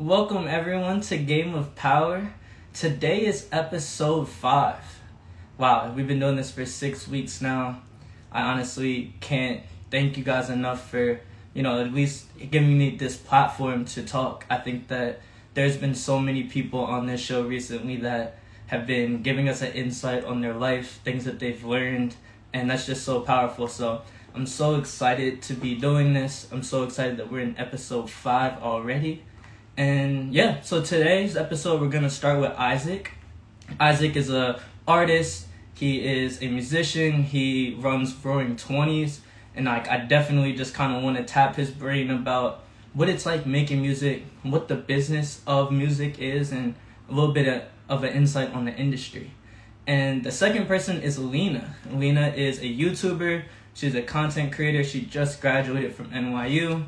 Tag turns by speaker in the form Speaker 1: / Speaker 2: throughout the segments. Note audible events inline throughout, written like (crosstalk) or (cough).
Speaker 1: Welcome everyone to Game of Power. Today is episode five. Wow, we've been doing this for six weeks now. I honestly can't thank you guys enough for, you know, at least giving me this platform to talk. I think that there's been so many people on this show recently that have been giving us an insight on their life, things that they've learned, and that's just so powerful. So I'm so excited to be doing this. I'm so excited that we're in episode five already. And yeah, so today's episode we're gonna start with Isaac. Isaac is a artist. He is a musician. He runs Roaring Twenties, and like I definitely just kind of want to tap his brain about what it's like making music, what the business of music is, and a little bit of, of an insight on the industry. And the second person is Lena. Lena is a YouTuber. She's a content creator. She just graduated from NYU.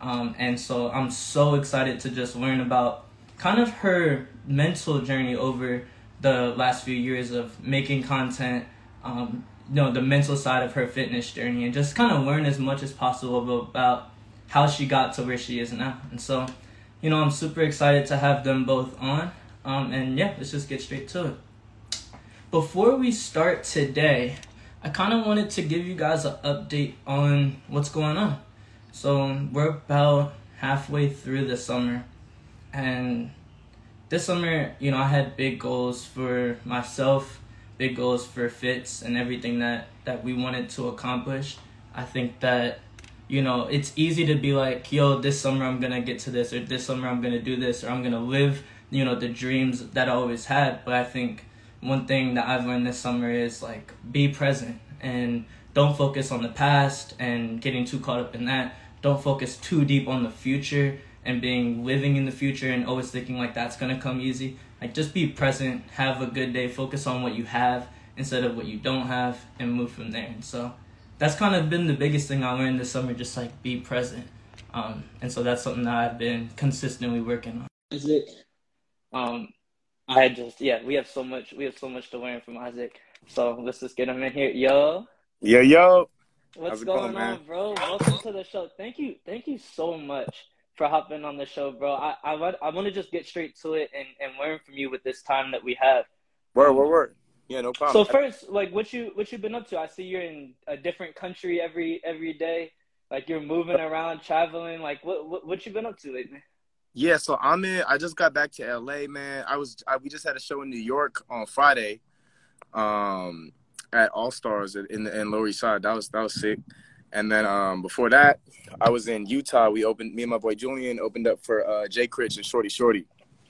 Speaker 1: Um, and so I'm so excited to just learn about kind of her mental journey over the last few years of making content, um, you know, the mental side of her fitness journey, and just kind of learn as much as possible about how she got to where she is now. And so, you know, I'm super excited to have them both on. Um, and yeah, let's just get straight to it. Before we start today, I kind of wanted to give you guys an update on what's going on. So we're about halfway through the summer, and this summer, you know, I had big goals for myself, big goals for Fitz, and everything that that we wanted to accomplish. I think that you know it's easy to be like, yo, this summer I'm gonna get to this, or this summer I'm gonna do this, or I'm gonna live, you know, the dreams that I always had. But I think one thing that I've learned this summer is like be present and don't focus on the past and getting too caught up in that don't focus too deep on the future and being living in the future and always thinking like that's gonna come easy. Like just be present, have a good day, focus on what you have instead of what you don't have, and move from there. And so that's kind of been the biggest thing I learned this summer. Just like be present. Um, and so that's something that I've been consistently working on. Isaac, um, I just yeah, we have so much we have so much to learn from Isaac. So let's just get him in here, yo.
Speaker 2: Yo yo.
Speaker 1: What's going, going on, bro? Welcome to the show. Thank you, thank you so much for hopping on the show, bro. I I want I want to just get straight to it and and learn from you with this time that we have.
Speaker 2: Word, word, word. Yeah, no problem.
Speaker 1: So first, like, what you what you been up to? I see you're in a different country every every day. Like you're moving around, traveling. Like, what what what you been up to lately?
Speaker 2: Yeah, so I'm in. I just got back to LA, man. I was I, we just had a show in New York on Friday. Um, at All Stars in the in Lower East Side. That was that was sick. And then um, before that, I was in Utah. We opened me and my boy Julian opened up for uh, Jay Critch and Shorty Shorty.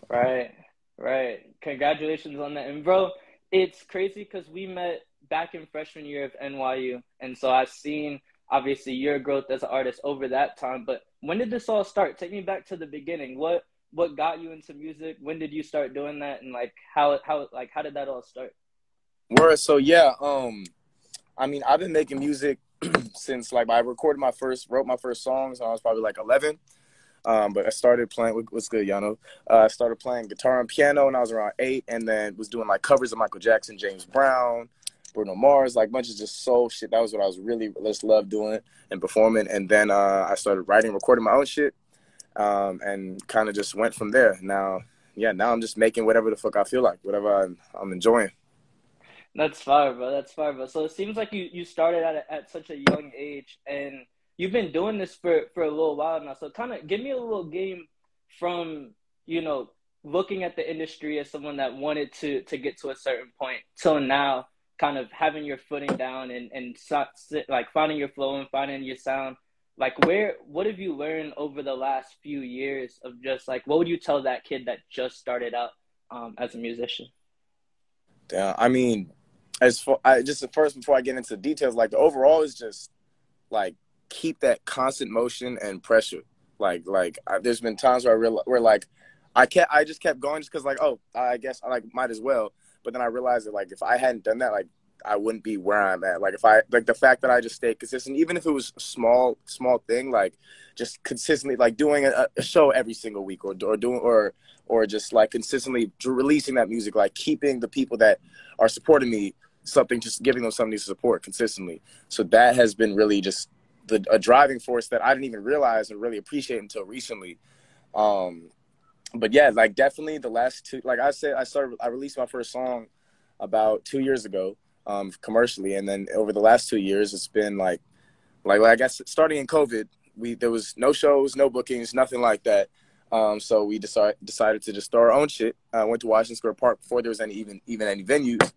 Speaker 1: Right, right. Congratulations on that, and bro, it's crazy because we met back in freshman year of NYU, and so I've seen obviously your growth as an artist over that time. But when did this all start? Take me back to the beginning. What what got you into music? When did you start doing that? And like how how like how did that all start?
Speaker 2: Word. So yeah, um, I mean, I've been making music (clears throat) since like I recorded my first, wrote my first songs. I was probably like 11. Um, but I started playing. What's good, Yano? Uh, I started playing guitar and piano when I was around eight, and then was doing like covers of Michael Jackson, James Brown, Bruno Mars, like bunch of just soul shit. That was what I was really just loved doing and performing. And then uh, I started writing, recording my own shit, um, and kind of just went from there. Now, yeah, now I'm just making whatever the fuck I feel like, whatever I'm, I'm enjoying.
Speaker 1: That's fire, bro. That's fire, bro. So it seems like you, you started at a, at such a young age, and you've been doing this for for a little while now. So kind of give me a little game from you know looking at the industry as someone that wanted to to get to a certain point till now, kind of having your footing down and and like finding your flow and finding your sound. Like where what have you learned over the last few years of just like what would you tell that kid that just started out um, as a musician?
Speaker 2: Yeah, I mean, as for I just first before I get into details, like the overall is just like keep that constant motion and pressure. Like like I, there's been times where I real where like I kept I just kept going just because like oh I guess I like might as well. But then I realized that like if I hadn't done that like I wouldn't be where I'm at. Like if I like the fact that I just stayed consistent, even if it was a small small thing, like just consistently like doing a, a show every single week or or doing or or just like consistently releasing that music, like keeping the people that are supporting me something, just giving them something to support consistently. So that has been really just the, a driving force that I didn't even realize and really appreciate until recently. Um, but yeah, like definitely the last two. Like I said, I started. I released my first song about two years ago, um, commercially, and then over the last two years, it's been like, like, like I guess starting in COVID, we there was no shows, no bookings, nothing like that. Um, so we decided decided to just start our own shit. I uh, went to Washington Square Park before there was any even even any venues,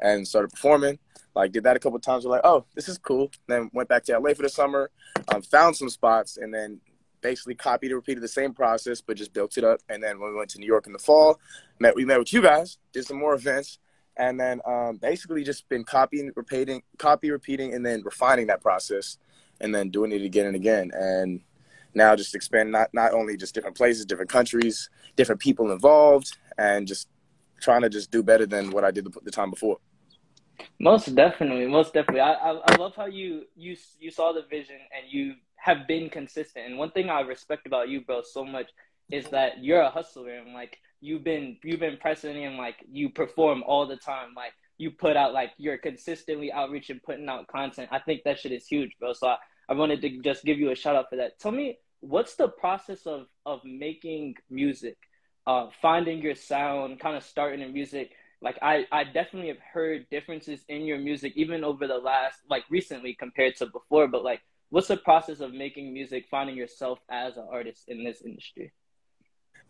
Speaker 2: and started performing. Like did that a couple times. We're like, oh, this is cool. Then went back to LA for the summer, um, found some spots, and then basically copied and repeated the same process, but just built it up. And then when we went to New York in the fall, met we met with you guys, did some more events, and then um, basically just been copying, repeating, copy, repeating, and then refining that process, and then doing it again and again. And now just expand not not only just different places, different countries, different people involved, and just trying to just do better than what I did the, the time before.
Speaker 1: Most definitely, most definitely. I, I, I love how you you you saw the vision and you have been consistent. And one thing I respect about you, bro, so much is that you're a hustler and like you've been you've been pressing and like you perform all the time. Like you put out like you're consistently outreach and putting out content. I think that shit is huge, bro. So I, I wanted to just give you a shout out for that. Tell me what's the process of of making music, uh, finding your sound, kind of starting in music. Like I, I definitely have heard differences in your music even over the last like recently compared to before. But like, what's the process of making music, finding yourself as an artist in this industry?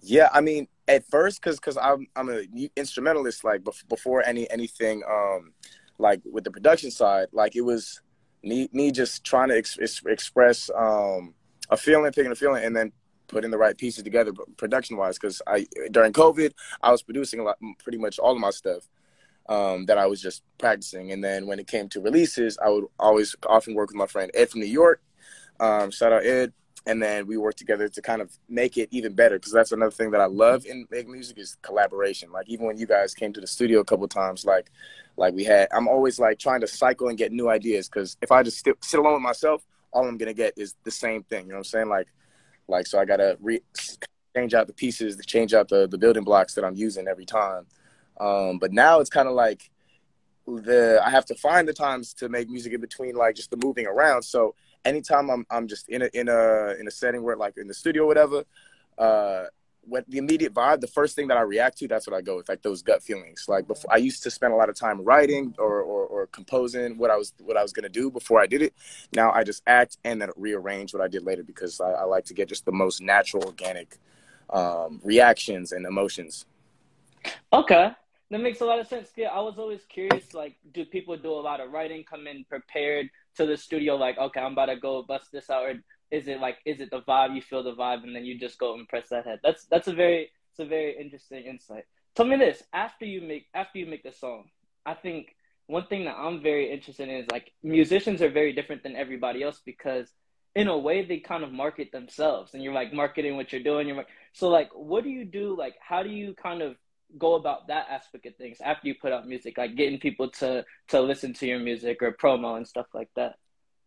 Speaker 2: Yeah, I mean, at first, cause, cause I'm, I'm a instrumentalist. Like before any anything, um, like with the production side, like it was me, me just trying to ex- express um, a feeling, picking a feeling, and then putting the right pieces together production wise. Because I during COVID, I was producing a lot, pretty much all of my stuff um, that I was just practicing. And then when it came to releases, I would always often work with my friend Ed from New York. Um, shout out Ed. And then we work together to kind of make it even better because that's another thing that I love in making music is collaboration. Like even when you guys came to the studio a couple times, like like we had, I'm always like trying to cycle and get new ideas because if I just sit alone with myself, all I'm gonna get is the same thing. You know what I'm saying? Like like so I gotta re- change out the pieces, change out the the building blocks that I'm using every time. Um, but now it's kind of like the I have to find the times to make music in between like just the moving around. So anytime I'm I'm just in a in a in a setting where like in the studio or whatever, uh, what the immediate vibe, the first thing that I react to, that's what I go with, like those gut feelings. Like before, I used to spend a lot of time writing or, or, or composing what I was what I was gonna do before I did it. Now I just act and then rearrange what I did later because I, I like to get just the most natural, organic um, reactions and emotions.
Speaker 1: Okay, that makes a lot of sense. Yeah, I was always curious. Like, do people do a lot of writing, come in prepared to the studio? Like, okay, I'm about to go bust this out, or is it like, is it the vibe? You feel the vibe, and then you just go and press that head. That's that's a very it's a very interesting insight. Tell me this: after you make after you make the song, I think one thing that I'm very interested in is like musicians are very different than everybody else because in a way they kind of market themselves and you're like marketing what you're doing you're so like what do you do like how do you kind of go about that aspect of things after you put out music, like getting people to to listen to your music or promo and stuff like that?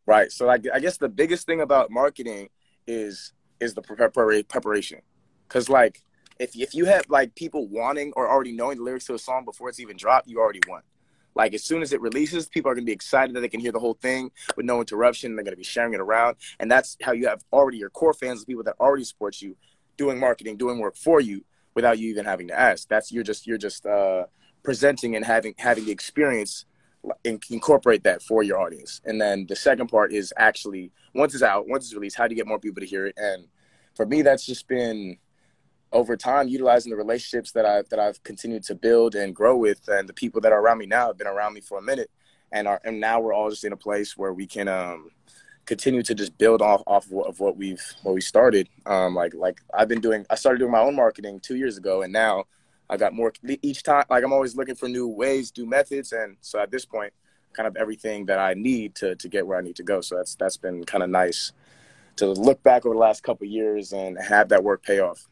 Speaker 2: Right. So like I guess the biggest thing about marketing is is the preparation, because like if if you have like people wanting or already knowing the lyrics to a song before it's even dropped, you already won. Like as soon as it releases, people are gonna be excited that they can hear the whole thing with no interruption. They're gonna be sharing it around, and that's how you have already your core fans, the people that already support you, doing marketing, doing work for you without you even having to ask. That's you're just you're just uh, presenting and having having the experience incorporate that for your audience. And then the second part is actually once it's out, once it's released, how do you get more people to hear it? And for me, that's just been over time utilizing the relationships that I that I've continued to build and grow with, and the people that are around me now have been around me for a minute, and are and now we're all just in a place where we can um, continue to just build off off of what we've what we started. Um, like like I've been doing, I started doing my own marketing two years ago, and now I got more each time. Like I'm always looking for new ways, new methods, and so at this point, kind of everything that I need to to get where I need to go. So that's that's been kind of nice to look back over the last couple years and have that work pay off.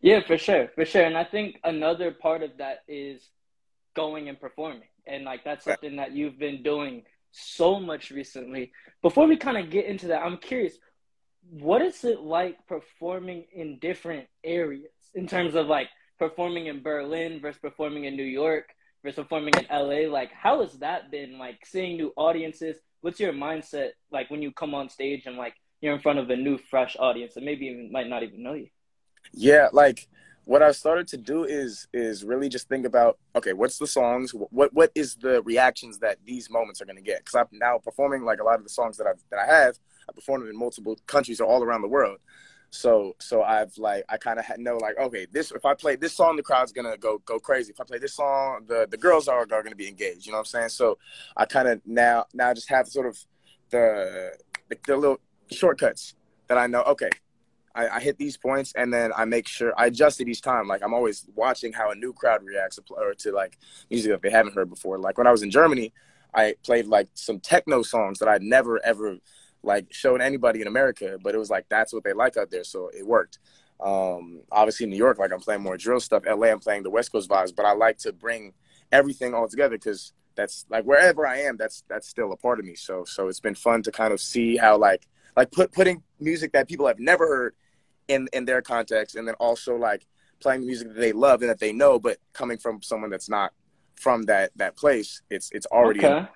Speaker 1: Yeah, for sure, for sure. And I think another part of that is going and performing, and like that's something that you've been doing so much recently. Before we kind of get into that, I'm curious, what is it like performing in different areas in terms of like performing in Berlin versus performing in New York versus performing in LA? Like, how has that been? Like, seeing new audiences. What's your mindset like when you come on stage and like you're in front of a new, fresh audience that maybe even might not even know you?
Speaker 2: Yeah, like what I started to do is is really just think about okay, what's the songs? What what is the reactions that these moments are going to get? Because I'm now performing like a lot of the songs that I that I have. I performed in multiple countries or all around the world. So so I've like I kind of know like okay this if I play this song the crowd's gonna go go crazy. If I play this song the the girls are, are gonna be engaged you know what I'm saying? So I kind of now now just have sort of the, the the little shortcuts that I know okay I, I, hit these points and then I make sure I adjust it each time. Like I'm always watching how a new crowd reacts or to like music that they haven't heard before. Like when I was in Germany I played like some techno songs that I'd never ever like showed anybody in America, but it was like that's what they like out there, so it worked. Um, obviously, New York, like I'm playing more drill stuff. LA, I'm playing the West Coast vibes, but I like to bring everything all together because that's like wherever I am, that's that's still a part of me. So so it's been fun to kind of see how like like put putting music that people have never heard in in their context, and then also like playing music that they love and that they know, but coming from someone that's not from that that place, it's it's already
Speaker 1: okay.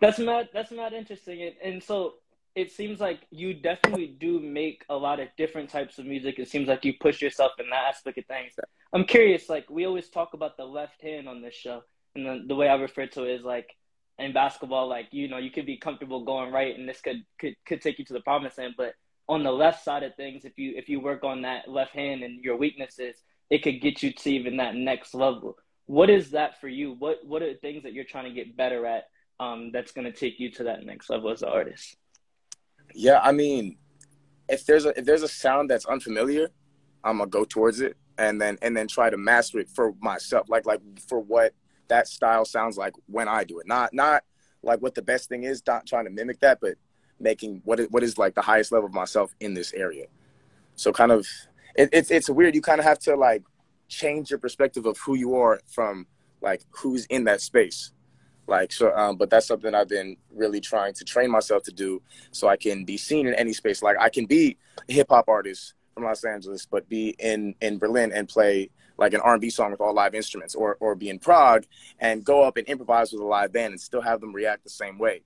Speaker 1: That's not that's not interesting. And, and so it seems like you definitely do make a lot of different types of music. It seems like you push yourself in that aspect of things. I'm curious, like we always talk about the left hand on this show, and the, the way I refer to it is like in basketball, like you know, you could be comfortable going right, and this could could could take you to the promised land. But on the left side of things, if you if you work on that left hand and your weaknesses, it could get you to even that next level. What is that for you? What what are the things that you're trying to get better at um, that's going to take you to that next level as an artist?
Speaker 2: Yeah, I mean, if there's a if there's a sound that's unfamiliar, I'm gonna go towards it and then and then try to master it for myself, like like for what that style sounds like when I do it. Not not like what the best thing is, not trying to mimic that, but making what is what is like the highest level of myself in this area. So kind of it, it's it's weird. You kind of have to like change your perspective of who you are from like who's in that space. Like so, um, but that's something I've been really trying to train myself to do, so I can be seen in any space. Like I can be a hip hop artist from Los Angeles, but be in in Berlin and play like an R&B song with all live instruments, or or be in Prague and go up and improvise with a live band and still have them react the same way.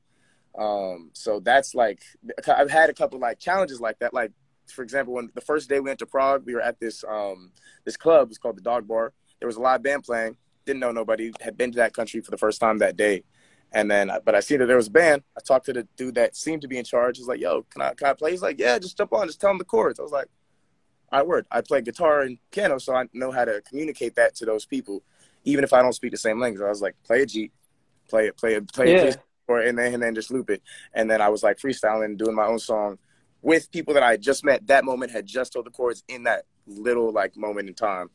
Speaker 2: Um, so that's like I've had a couple like challenges like that. Like for example, when the first day we went to Prague, we were at this um, this club. It's called the Dog Bar. There was a live band playing didn't know nobody, had been to that country for the first time that day. And then, but I see that there was a band. I talked to the dude that seemed to be in charge. He's like, yo, can I, can I play? He's like, yeah, just jump on, just tell him the chords. I was like, I word. I play guitar and piano, so I know how to communicate that to those people, even if I don't speak the same language. I was like, play a G, play it, play it, play yeah. it, or and then and then just loop it. And then I was like freestyling, doing my own song with people that I just met. That moment had just told the chords in that little like moment in time.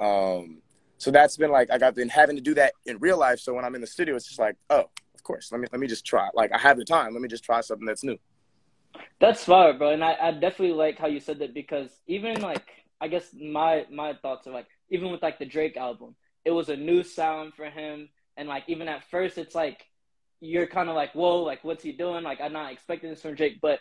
Speaker 2: Um, so that's been like I've been having to do that in real life. So when I'm in the studio, it's just like, oh, of course, let me let me just try. Like I have the time, let me just try something that's new.
Speaker 1: That's fire, bro. And I, I definitely like how you said that because even like I guess my my thoughts are like even with like the Drake album, it was a new sound for him, and like even at first, it's like you're kind of like, whoa, like what's he doing? Like I'm not expecting this from Drake, but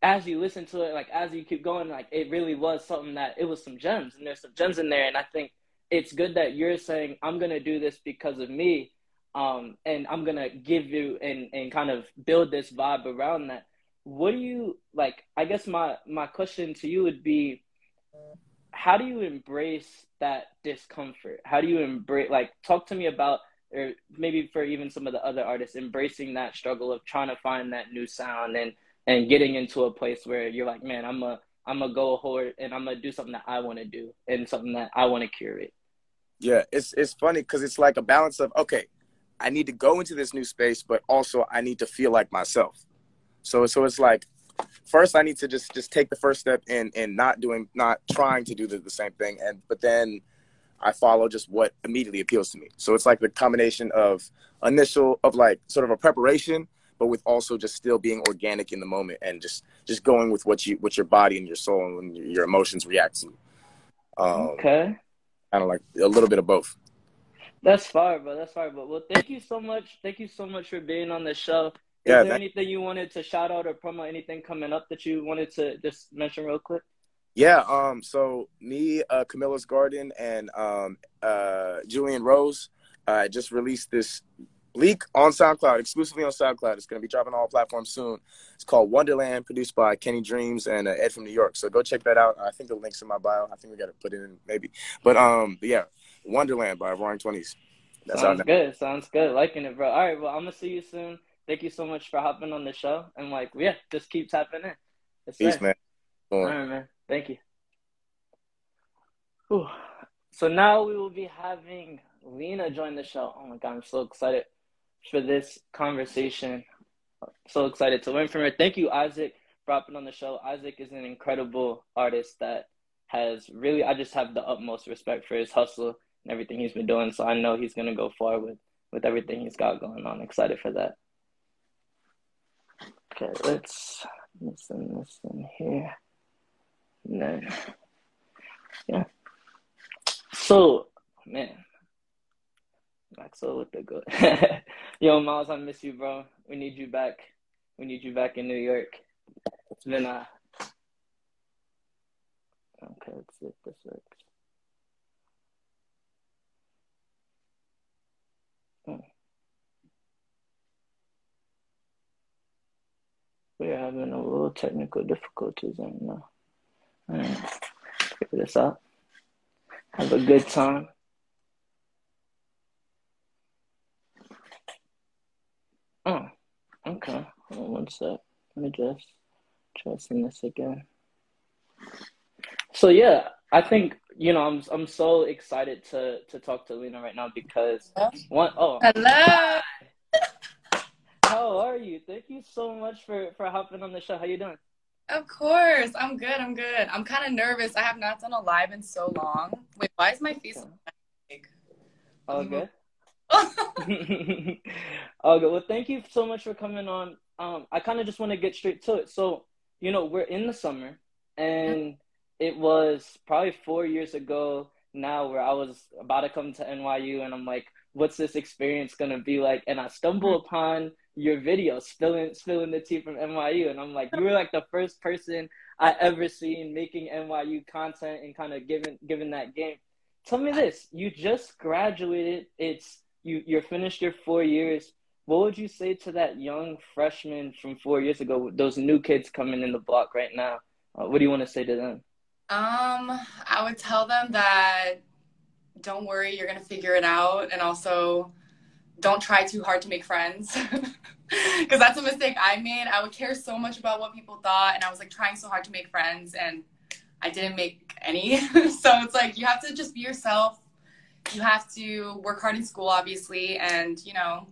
Speaker 1: as you listen to it, like as you keep going, like it really was something that it was some gems, and there's some gems in there, and I think it's good that you're saying I'm gonna do this because of me, um, and I'm gonna give you and and kind of build this vibe around that. What do you like? I guess my my question to you would be, how do you embrace that discomfort? How do you embrace like talk to me about or maybe for even some of the other artists embracing that struggle of trying to find that new sound and and getting into a place where you're like, man, I'm a I'm gonna go hard and I'm gonna do something that I want to do and something that I want to curate.
Speaker 2: Yeah, it's it's funny because it's like a balance of okay, I need to go into this new space, but also I need to feel like myself. So so it's like first I need to just just take the first step in in not doing not trying to do the, the same thing, and but then I follow just what immediately appeals to me. So it's like the combination of initial of like sort of a preparation, but with also just still being organic in the moment and just just going with what you what your body and your soul and your emotions react to.
Speaker 1: Um, okay
Speaker 2: kind of like a little bit of both.
Speaker 1: That's fine, bro. That's fine, but well, thank you so much. Thank you so much for being on the show. Is yeah, there anything you wanted to shout out or promote? Anything coming up that you wanted to just mention real quick?
Speaker 2: Yeah. Um. So me, uh, Camilla's Garden, and um, uh, Julian Rose, uh, just released this Bleak on SoundCloud, exclusively on SoundCloud. It's going to be dropping on all platforms soon. It's called Wonderland, produced by Kenny Dreams and uh, Ed from New York. So go check that out. I think the link's in my bio. I think we got to put it in maybe. But um, but yeah, Wonderland by Roaring Twenties.
Speaker 1: Sounds good. Sounds good. Liking it, bro. All right. Well, I'm gonna see you soon. Thank you so much for hopping on the show. And like, yeah, just keep tapping in.
Speaker 2: That's Peace, man.
Speaker 1: All right, man. Thank you. Whew. So now we will be having Lena join the show. Oh my god, I'm so excited for this conversation. So excited to learn from her. Thank you, Isaac, for hopping on the show. Isaac is an incredible artist that has really I just have the utmost respect for his hustle and everything he's been doing. So I know he's gonna go far with with everything he's got going on. Excited for that. Okay, let's listen this in here. And then yeah. So man. Maxwell with the good. (laughs) Yo, Miles, I miss you, bro. We need you back. We need you back in New York. It's been uh Okay, let's see if this works. We're having a little technical difficulties right now. Alright, figure this out. Have a good time. Oh, okay. Hold on one sec. Let me just try seeing this again. So yeah, I think you know I'm I'm so excited to to talk to Lena right now because one oh
Speaker 3: hello (laughs)
Speaker 1: how are you? Thank you so much for for hopping on the show. How you doing?
Speaker 3: Of course, I'm good. I'm good. I'm kind of nervous. I have not done a live in so long. Wait, why is my face so big?
Speaker 1: All good. (laughs) Good. Well, thank you so much for coming on. Um, I kind of just want to get straight to it. So, you know, we're in the summer, and it was probably four years ago now where I was about to come to NYU, and I'm like, what's this experience gonna be like? And I stumble mm-hmm. upon your video spilling spilling the tea from NYU, and I'm like, you were like the first person I ever seen making NYU content and kind of giving giving that game. Tell me this: you just graduated. It's you. You're finished your four years. What would you say to that young freshman from four years ago? Those new kids coming in the block right now. Uh, what do you want to say to them?
Speaker 3: Um, I would tell them that don't worry, you're gonna figure it out, and also don't try too hard to make friends (laughs) because that's a mistake I made. I would care so much about what people thought, and I was like trying so hard to make friends, and I didn't make any. (laughs) so it's like you have to just be yourself. You have to work hard in school, obviously, and you know,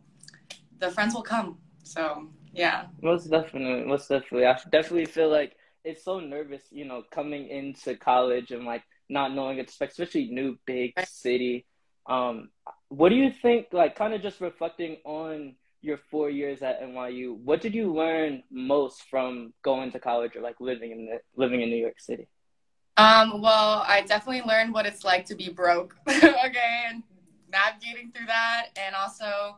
Speaker 3: the friends will come. So yeah.
Speaker 1: Most definitely, most definitely. I definitely feel like it's so nervous, you know, coming into college and like not knowing it, especially new big city. Um, what do you think? Like, kind of just reflecting on your four years at NYU, what did you learn most from going to college or like living in the, living in New York City?
Speaker 3: Um, well, I definitely learned what it's like to be broke. (laughs) okay, and navigating through that, and also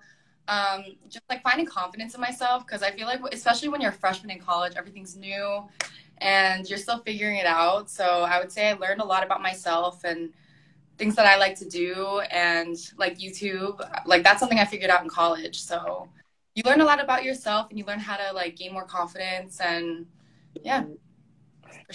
Speaker 3: um, just like finding confidence in myself because I feel like, especially when you're a freshman in college, everything's new and you're still figuring it out. So I would say I learned a lot about myself and things that I like to do and like YouTube. Like that's something I figured out in college. So you learn a lot about yourself and you learn how to like gain more confidence and yeah.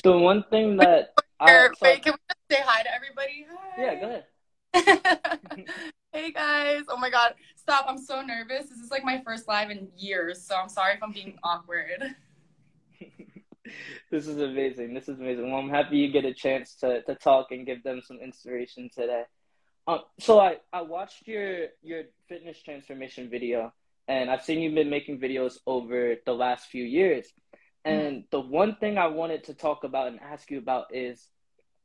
Speaker 1: So one thing that (laughs)
Speaker 3: I, wait, can we just say hi to everybody?
Speaker 1: Hi. Yeah, go ahead. (laughs)
Speaker 3: hey guys. Oh my god. Stop. I'm so nervous. This is like my first live in years, so I'm sorry if I'm being awkward. (laughs)
Speaker 1: this is amazing. This is amazing. Well, I'm happy you get a chance to, to talk and give them some inspiration today. Um, so I, I watched your your fitness transformation video, and I've seen you've been making videos over the last few years. And mm. the one thing I wanted to talk about and ask you about is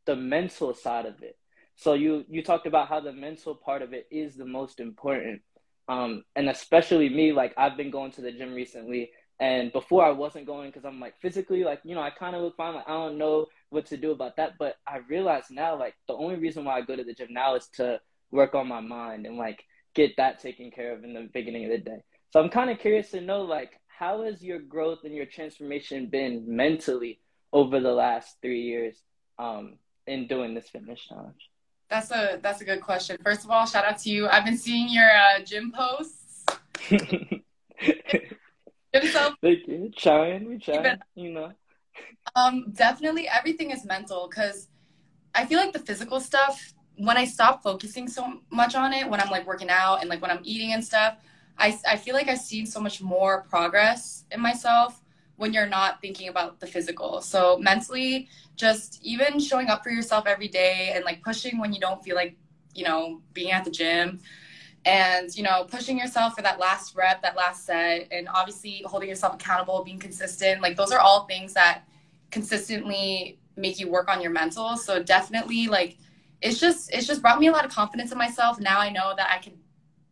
Speaker 1: the mental side of it. So you you talked about how the mental part of it is the most important. Um, and especially me, like I've been going to the gym recently and before I wasn't going because I'm like physically, like, you know, I kind of look fine. Like, I don't know what to do about that. But I realize now, like, the only reason why I go to the gym now is to work on my mind and, like, get that taken care of in the beginning of the day. So I'm kind of curious to know, like, how has your growth and your transformation been mentally over the last three years um, in doing this fitness challenge?
Speaker 3: That's a that's a good question. First of all, shout out to you. I've been seeing your uh, gym posts so,
Speaker 1: Thank you. Trying, we trying, you know.
Speaker 3: Um, definitely everything is mental because I feel like the physical stuff, when I stop focusing so much on it, when I'm like working out and like when I'm eating and stuff, I, I feel like I've seen so much more progress in myself when you're not thinking about the physical. So mentally, just even showing up for yourself every day and like pushing when you don't feel like, you know, being at the gym and, you know, pushing yourself for that last rep, that last set, and obviously holding yourself accountable, being consistent. Like those are all things that consistently make you work on your mental. So definitely like it's just it's just brought me a lot of confidence in myself. Now I know that I can,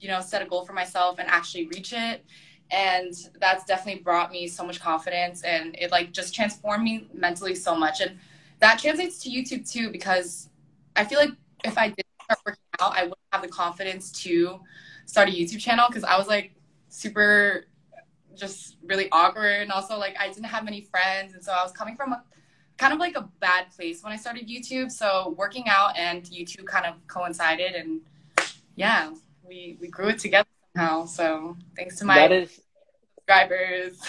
Speaker 3: you know, set a goal for myself and actually reach it. And that's definitely brought me so much confidence and it like just transformed me mentally so much. And that translates to YouTube too, because I feel like if I did start working out, I wouldn't have the confidence to start a YouTube channel because I was like super just really awkward and also like I didn't have many friends and so I was coming from a kind of like a bad place when I started YouTube. So working out and YouTube kind of coincided and yeah, we we grew it together somehow. So thanks to my
Speaker 1: that is
Speaker 3: subscribers.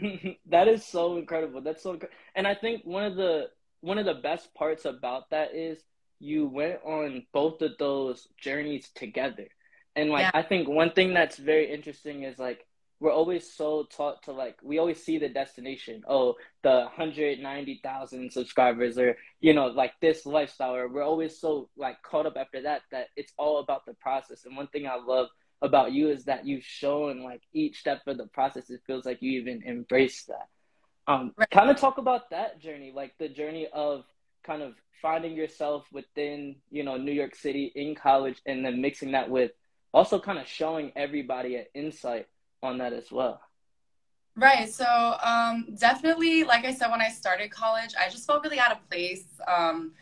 Speaker 3: (laughs)
Speaker 1: that is so incredible. That's so and I think one of the one of the best parts about that is you went on both of those journeys together. And like
Speaker 3: Yeah.
Speaker 1: I think one thing that's very interesting is like we're always so taught to like we always see the destination. Oh, the 190,000 subscribers or you know like this lifestyle or we're always so like caught up after that that it's all about the process. And one thing I love about you is that you've shown like each step of the process it feels like you even embrace that. Um
Speaker 3: Right.
Speaker 1: kind of talk about that journey, like the journey of kind of finding yourself within, you know, New York City in college and then mixing that with also kind of showing everybody an insight on that as well.
Speaker 3: Right. So um, definitely, like I said, when I started college, I just felt really out of place. Um,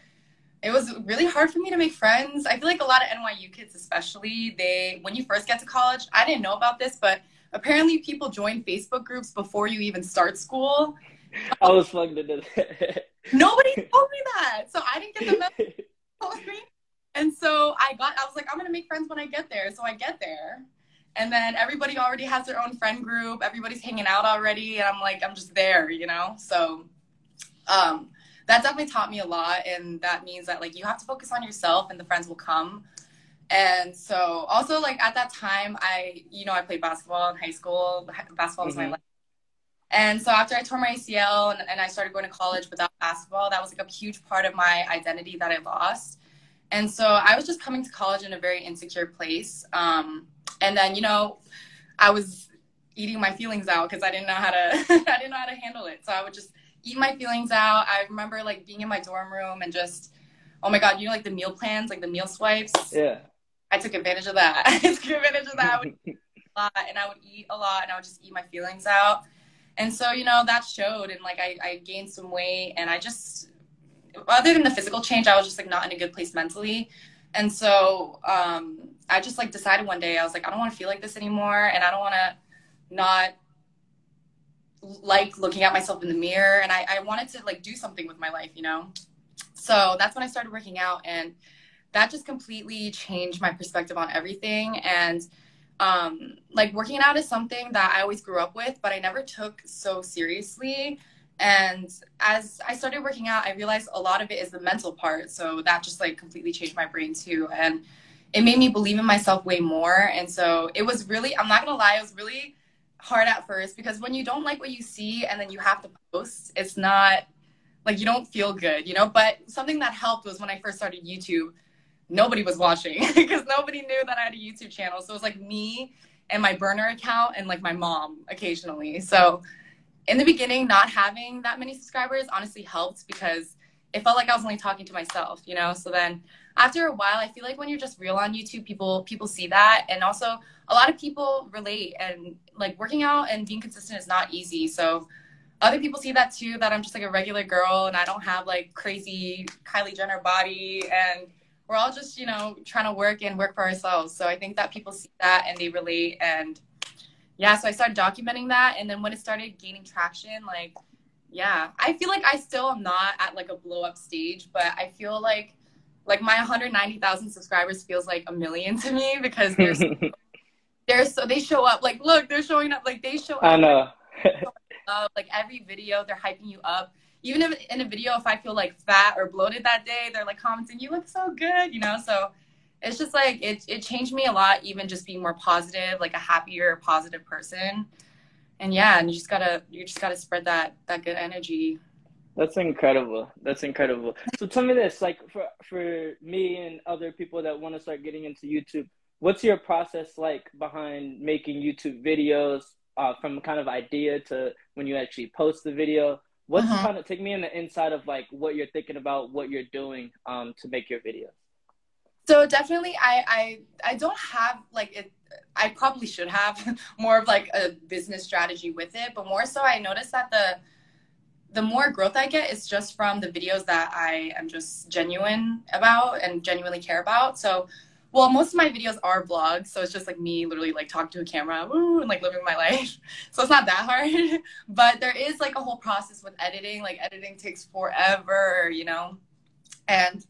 Speaker 3: it was really hard for me to make friends. I feel like a lot of NYU kids, especially, they when you first get to college, I didn't know about this, but apparently people join Facebook groups before you even start school. (laughs)
Speaker 1: I was plugged into that.
Speaker 3: Nobody told me that, so I didn't get the (laughs) message. And so I got, I was like, I'm gonna make friends when I get there. So I get there, and then everybody already has their own friend group. Everybody's hanging out already, and I'm like, I'm just there, you know. So, um, that definitely taught me a lot, and that means that like you have to focus on yourself, and the friends will come. And so, also like at that time, I, you know, I played basketball in high school. Basketball was my
Speaker 1: Mhm.
Speaker 3: life. And so after I tore my ACL and, and I started going to college without basketball, that was like a huge part of my identity that I lost. And so I was just coming to college in a very insecure place. Um, and then, you know, I was eating my feelings out because I didn't know how to (laughs) I didn't know how to handle it. So I would just eat my feelings out. I remember like being in my dorm room and just oh my god, you know like the meal plans, like the meal swipes.
Speaker 1: yeah.
Speaker 3: I took advantage of that. (laughs) I took advantage of that. I would (laughs) eat a lot and I would eat a lot and I would just eat my feelings out. And so, you know, that showed and like I, I gained some weight and I just other than the physical change, I was just like not in a good place mentally. And so um I just like decided one day I was like, I don't want to feel like this anymore and I don't want to not like looking at myself in the mirror and I, I wanted to like do something with my life, you know? So that's when I started working out and that just completely changed my perspective on everything and um, like working out is something that I always grew up with, but I never took so seriously. And as I started working out, I realized a lot of it is the mental part. So that just like completely changed my brain too. And it made me believe in myself way more. And so it was really, I'm not gonna lie, it was really hard at first because when you don't like what you see and then you have to post, it's not like you don't feel good, you know? But something that helped was when I first started YouTube nobody was watching (laughs) because nobody knew that I had a YouTube channel. So it was like me and my burner account and like my mom occasionally. So in the beginning, not having that many subscribers honestly helped because it felt like I was only talking to myself, you know? So then after a while, I feel like when you're just real on YouTube, people people see that and also a lot of people relate and like working out and being consistent is not easy. So other people see that too that I'm just like a regular girl and I don't have like crazy Kylie Jenner body and we're all just you know trying to work and work for ourselves so i think that people see that and they relate and yeah so i started documenting that and then when it started gaining traction like yeah. I feel like i still am not at like a blow up stage but i feel like like my 190000 subscribers feels like a million to me because there's (laughs) they're so they show up like look they're showing up like they show up.
Speaker 1: I know.
Speaker 3: up (laughs) oh, like every video they're hyping you up. Even if in a video if i feel like fat or bloated that day they're like commenting you look so good you know so it's just like it, it changed me a lot even just being more positive like a happier positive person and yeah and you just gotta you just gotta spread that that good energy
Speaker 1: That's incredible. That's incredible. So tell me this, like for for me and other people that want to start getting into YouTube, what's your process like behind making YouTube videos uh, from kind of idea to when you actually post the video? What's
Speaker 3: Mhm.
Speaker 1: kind of take me in the inside of like what you're thinking about, what you're doing um, to make your videos.
Speaker 3: So definitely, I I I don't have like it. I probably should have (laughs) more of like a business strategy with it, but more so, I noticed that the the more growth I get is just from the videos that I am just genuine about and genuinely care about. So, well, most of my videos are vlogs, so it's just like me literally like talking to a camera, woo, and like living my (laughs) life. So it's not that hard, (laughs) but there is like a whole process with editing. Like editing takes forever, you know, and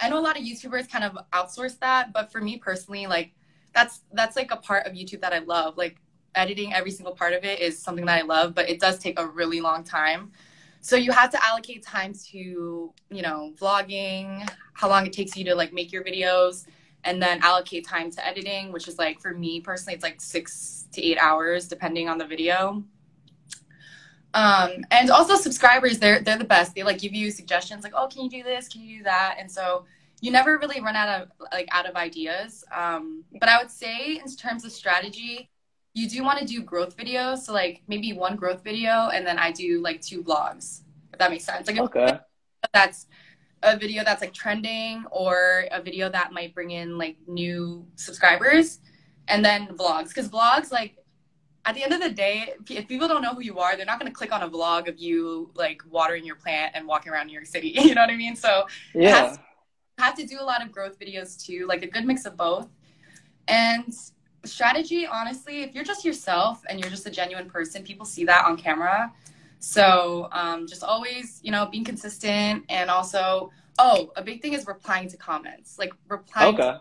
Speaker 3: I know a lot of YouTubers kind of outsource that, but for me personally, like that's that's like a part of YouTube that I love. Like editing every single part of it is something that I love, but it does take a really long time. So you have to allocate time to, you know, vlogging, how long it takes you to like make your videos, and then allocate time to editing, which is like for me personally, it's like six to eight hours depending on the video. Um, and also subscribers, they're they're the best. They like give you suggestions like, oh, can you do this? Can you do that? And so you never really run out of like out of ideas. Um, but I would say in terms of strategy, you do want to do growth videos. So like maybe one growth video, and then I do like two vlogs. If that makes sense. Like
Speaker 1: Okay.
Speaker 3: that's a video that's like trending or a video that might bring in like new subscribers and then vlogs because vlogs like at the end of the day if people don't know who you are they're not going to click on a vlog of you like watering your plant and walking around new york city (laughs) you know what i mean so
Speaker 1: Yeah.
Speaker 3: has- have to do a lot of growth videos too like a good mix of both and strategy honestly if you're just yourself and you're just a genuine person people see that on camera so um, just always you know being consistent and also oh a big thing is replying to comments like replying to-
Speaker 1: Okay.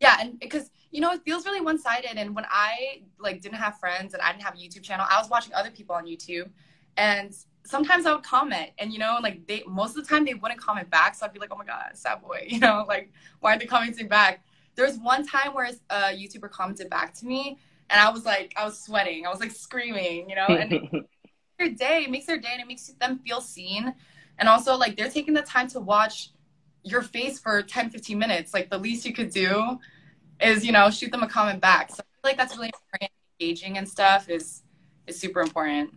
Speaker 3: yeah and because you know it feels really one-sided. And when i like didn't have friends and i didn't have a youtube channel i was watching other people on youtube. And sometimes i would comment and you know like they most of the time they wouldn't comment back. So i'd be like oh my god sad boy (laughs) you know like why are they commenting back? There was one time where a youtuber commented back to me and i was like i was sweating. I was like screaming you know and (laughs) their day. It makes their day and it makes them feel seen. And also like they're taking the time to watch your face for 10 15 minutes like the least you could do is you know shoot them a comment back so i feel like that's really important engaging and stuff is is super important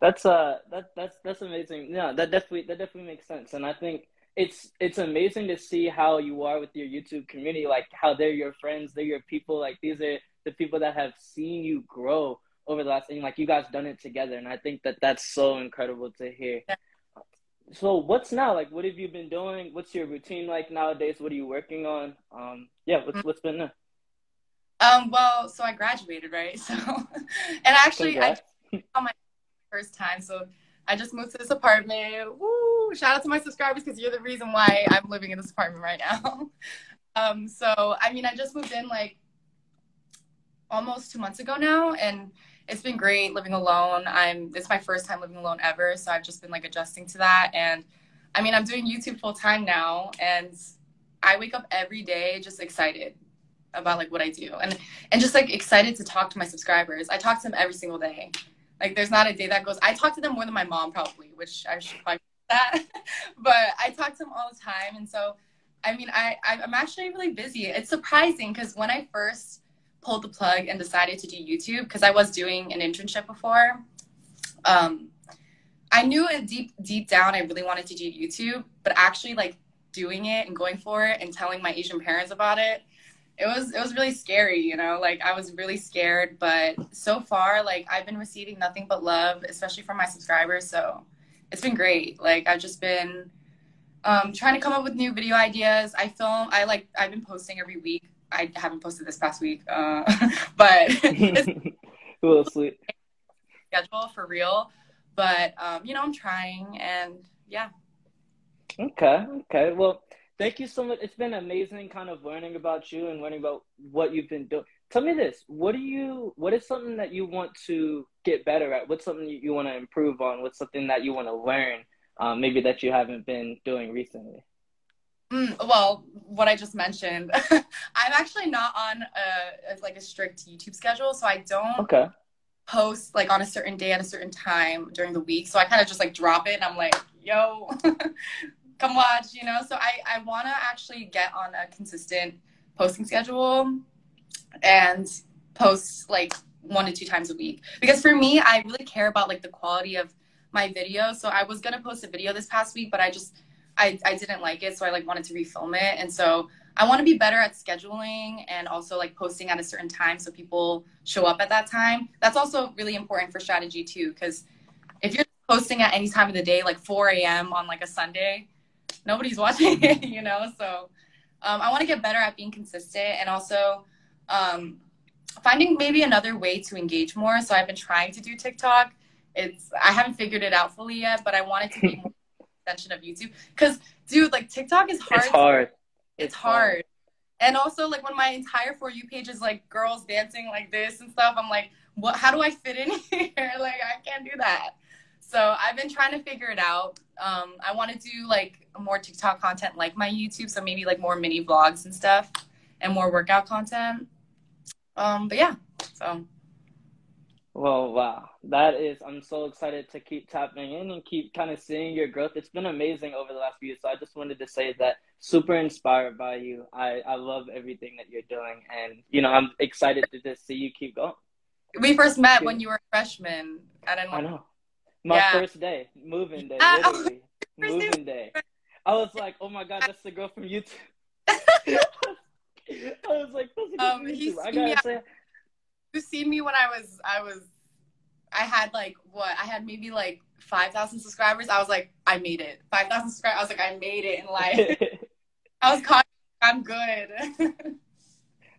Speaker 1: That's uh that that's that's amazing. Yeah, that definitely that definitely makes sense. And I think it's it's amazing to see how you are with your YouTube community, like how they're your friends, they're your people, like these are the people that have seen you grow over the last thing like you guys done it together and I think that that's so incredible to hear.
Speaker 3: Yeah.
Speaker 1: So what's now? Like what have you been doing? What's your routine like nowadays? What are you working on? Um yeah, what's what's been there?
Speaker 3: um well so i graduated right (laughs) so and actually i
Speaker 1: Congrats. (laughs)
Speaker 3: first time. So I just moved to this apartment. Woo! Shout out to my subscribers because you're the reason why I'm living in this apartment right now. (laughs) um, so I mean, I just moved in like almost two months ago now, and it's been great living alone. I'm it's my first time living alone ever, so I've just been like adjusting to that. And I mean, I'm doing YouTube full time now, and I wake up every day just excited about like what I do, and and just like excited to talk to my subscribers. I talk to them every single day. Like there's not a day that goes. I talk to them more than my mom probably, which I should probably (laughs) that. but I talk to them all the time, and so I mean, I I'm actually really busy. It's surprising because when I first pulled the plug and decided to do YouTube, because I was doing an internship before, um, I knew deep deep down I really wanted to do YouTube, but actually like doing it and going for it and telling my Asian parents about it it was it was really scary you know? Like i was really scared but so far like i've been receiving nothing but love especially from my subscribers so it's been great. Like i've just been um, trying to come up with new video ideas. I film i like i've been posting every week i haven't posted this past week uh, (laughs) but (laughs) it's
Speaker 1: a little sweet.
Speaker 3: schedule for real but um, you know i'm trying and yeah
Speaker 1: Okay, okay. Well, thank you so much. It's been amazing kind of learning about you and learning about what you've been doing. tell me this: what do you? What is something that you want to get better at? What's something you, you want to improve on? What's something that you want to learn? Um, maybe that you haven't been doing recently.
Speaker 3: Mm, well, what I just mentioned, (laughs) I'm actually not on a, like a strict YouTube schedule, so I don't
Speaker 1: okay.
Speaker 3: post like on a certain day at a certain time during the week. So I kind of just like drop it, and I'm like, "Yo, (laughs) come watch," you know. So I I want to actually get on a consistent posting schedule and post like one to two times a week because for me, I really care about like the quality of my video. So I was gonna post a video this past week, but I just I, I didn't like it, so I like wanted to refilm it. And so I want to be better at scheduling and also like posting at a certain time so people show up at that time. That's also really important for strategy too, because if you're posting at any time of the day, like 4 a.m. on like a Sunday, nobody's (laughs) watching it, you know. So um, I want to get better at being consistent and also um, finding maybe another way to engage more. So I've been trying to do TikTok. It's I haven't figured it out fully yet, but I want it to be more (laughs) extension of YouTube. Because, dude, like TikTok is hard.
Speaker 1: It's hard.
Speaker 3: It's, it's hard. hard. And also, like when my entire for you page is like girls dancing like this and stuff, I'm like, what? How do I fit in (laughs) here? like, I can't do that. So I've been trying to figure it out. Um, I want to do like more TikTok content like my YouTube, so maybe like more mini vlogs and stuff, and more workout content. Um, but yeah, so
Speaker 1: well, wow. That is, I'm so excited to keep tapping in and keep kind of seeing your growth. It's been amazing over the last few years. So I just wanted to say that super inspired by you. I, I love everything that you're doing. And, you know, I'm excited to just see you keep going.
Speaker 3: We first met when you were a freshman. I don't know.
Speaker 1: I know. My yeah. first day, moving day, (laughs) literally. moving day. I was like, oh my God, that's the girl from YouTube. (laughs) (laughs) I was like, that's the girl um, from YouTube. I gotta say,
Speaker 3: you see me when I was I was I had like what I had maybe like five thousand subscribers. I was like, I made it. Five thousand subscribers. I was like, I made it in life. (laughs) I was confident. I'm good. (laughs)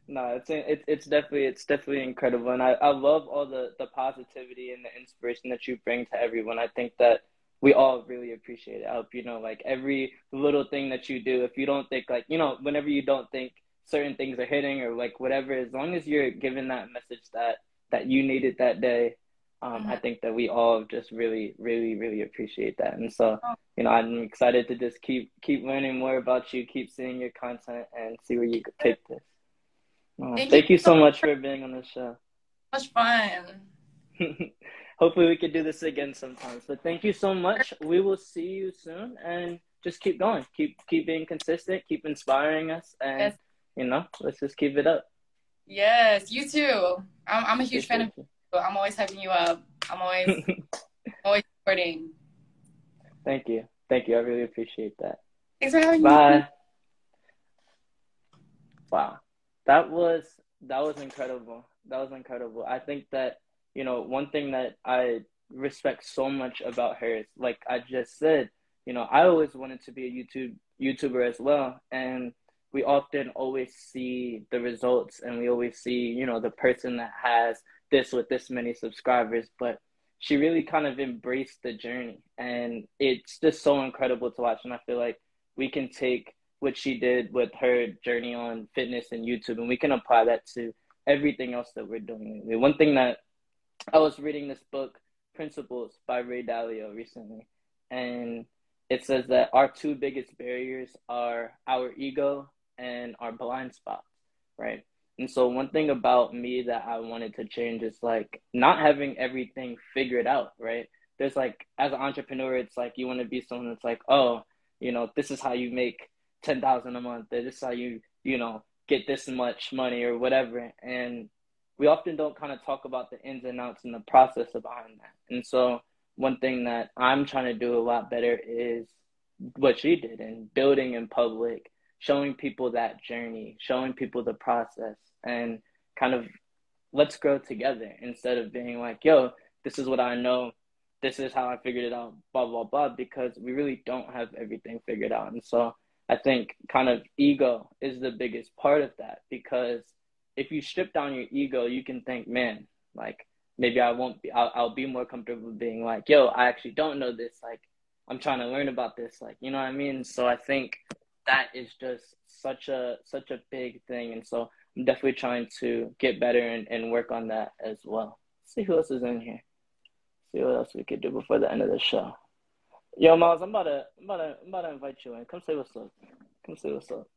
Speaker 1: no, it's it's it's definitely it's definitely incredible, and I I love all the the positivity and the inspiration that you bring to everyone. I think that we all really appreciate it. I hope you know, like every little thing that you do. If you don't think like you know, whenever you don't think certain things are hitting or like whatever, as long as you're giving that message that that you needed that day, um, mm-hmm. I think that we all just really, really, really appreciate that. And so, oh. you know, I'm excited to just keep keep learning more about you, keep seeing your content, and see where you could take this. Uh, thank, thank, you so much for being on the show.
Speaker 3: Much fun. (laughs)
Speaker 1: Hopefully, we could do this again sometimes. But thank you so much. We will see you soon, and just keep going. Keep keep being consistent. Keep inspiring us, and yes you know, let's just keep it up.
Speaker 3: Yes, you too. I'm, I'm a huge fan of you. I'm always hyping you up. I'm always (laughs) always supporting.
Speaker 1: Thank you. Thank you. I really appreciate that.
Speaker 3: Thanks for having
Speaker 1: Bye.
Speaker 3: me.
Speaker 1: Wow. That was that was incredible. That was incredible. I think that, you know, one thing that I respect so much about her is like I just said, you know, I always wanted to be a YouTube YouTuber as well. And we often always see the results and we always see, you know, the person that has this with this many subscribers, but she really kind of embraced the journey and it's just so incredible to watch and I feel like we can take what she did with her journey on fitness and YouTube and we can apply that to everything else that we're doing. One thing that I was reading this book, Principles by Ray Dalio recently, and it says that our two biggest barriers are our ego and our blind spots, right? And so one thing about me that I wanted to change is like not having everything figured out, right? There's like as an entrepreneur, it's like you want to be someone that's like, oh, you know, this is how you make ten thousand a month. or This is how you, you know, get this much money or whatever. And we often don't kind of talk about the ins and outs and the process behind that. And so one thing that I'm trying to do a lot better is what she did and building in public showing people that journey, showing people the process, and kind of let's grow together instead of being like, yo, this is what I know, this is how I figured it out, blah, blah, blah, because we really don't have everything figured out. And so I think kind of ego is the biggest part of that because if you strip down your ego, you can think, man, like maybe I won't be, I'll, I'll be more comfortable being like, yo, I actually don't know this. Like, I'm trying to learn about this. Like, you know what I mean? So I think that is just such a such a big thing and so I'm definitely trying to get better and, and work on that as well. Let's see who else is in here. See what else we could do before the end of the show. Yo, Miles, I'm about to, I'm about to, I'm about to invite you in. Come say what's up. Come say what's up.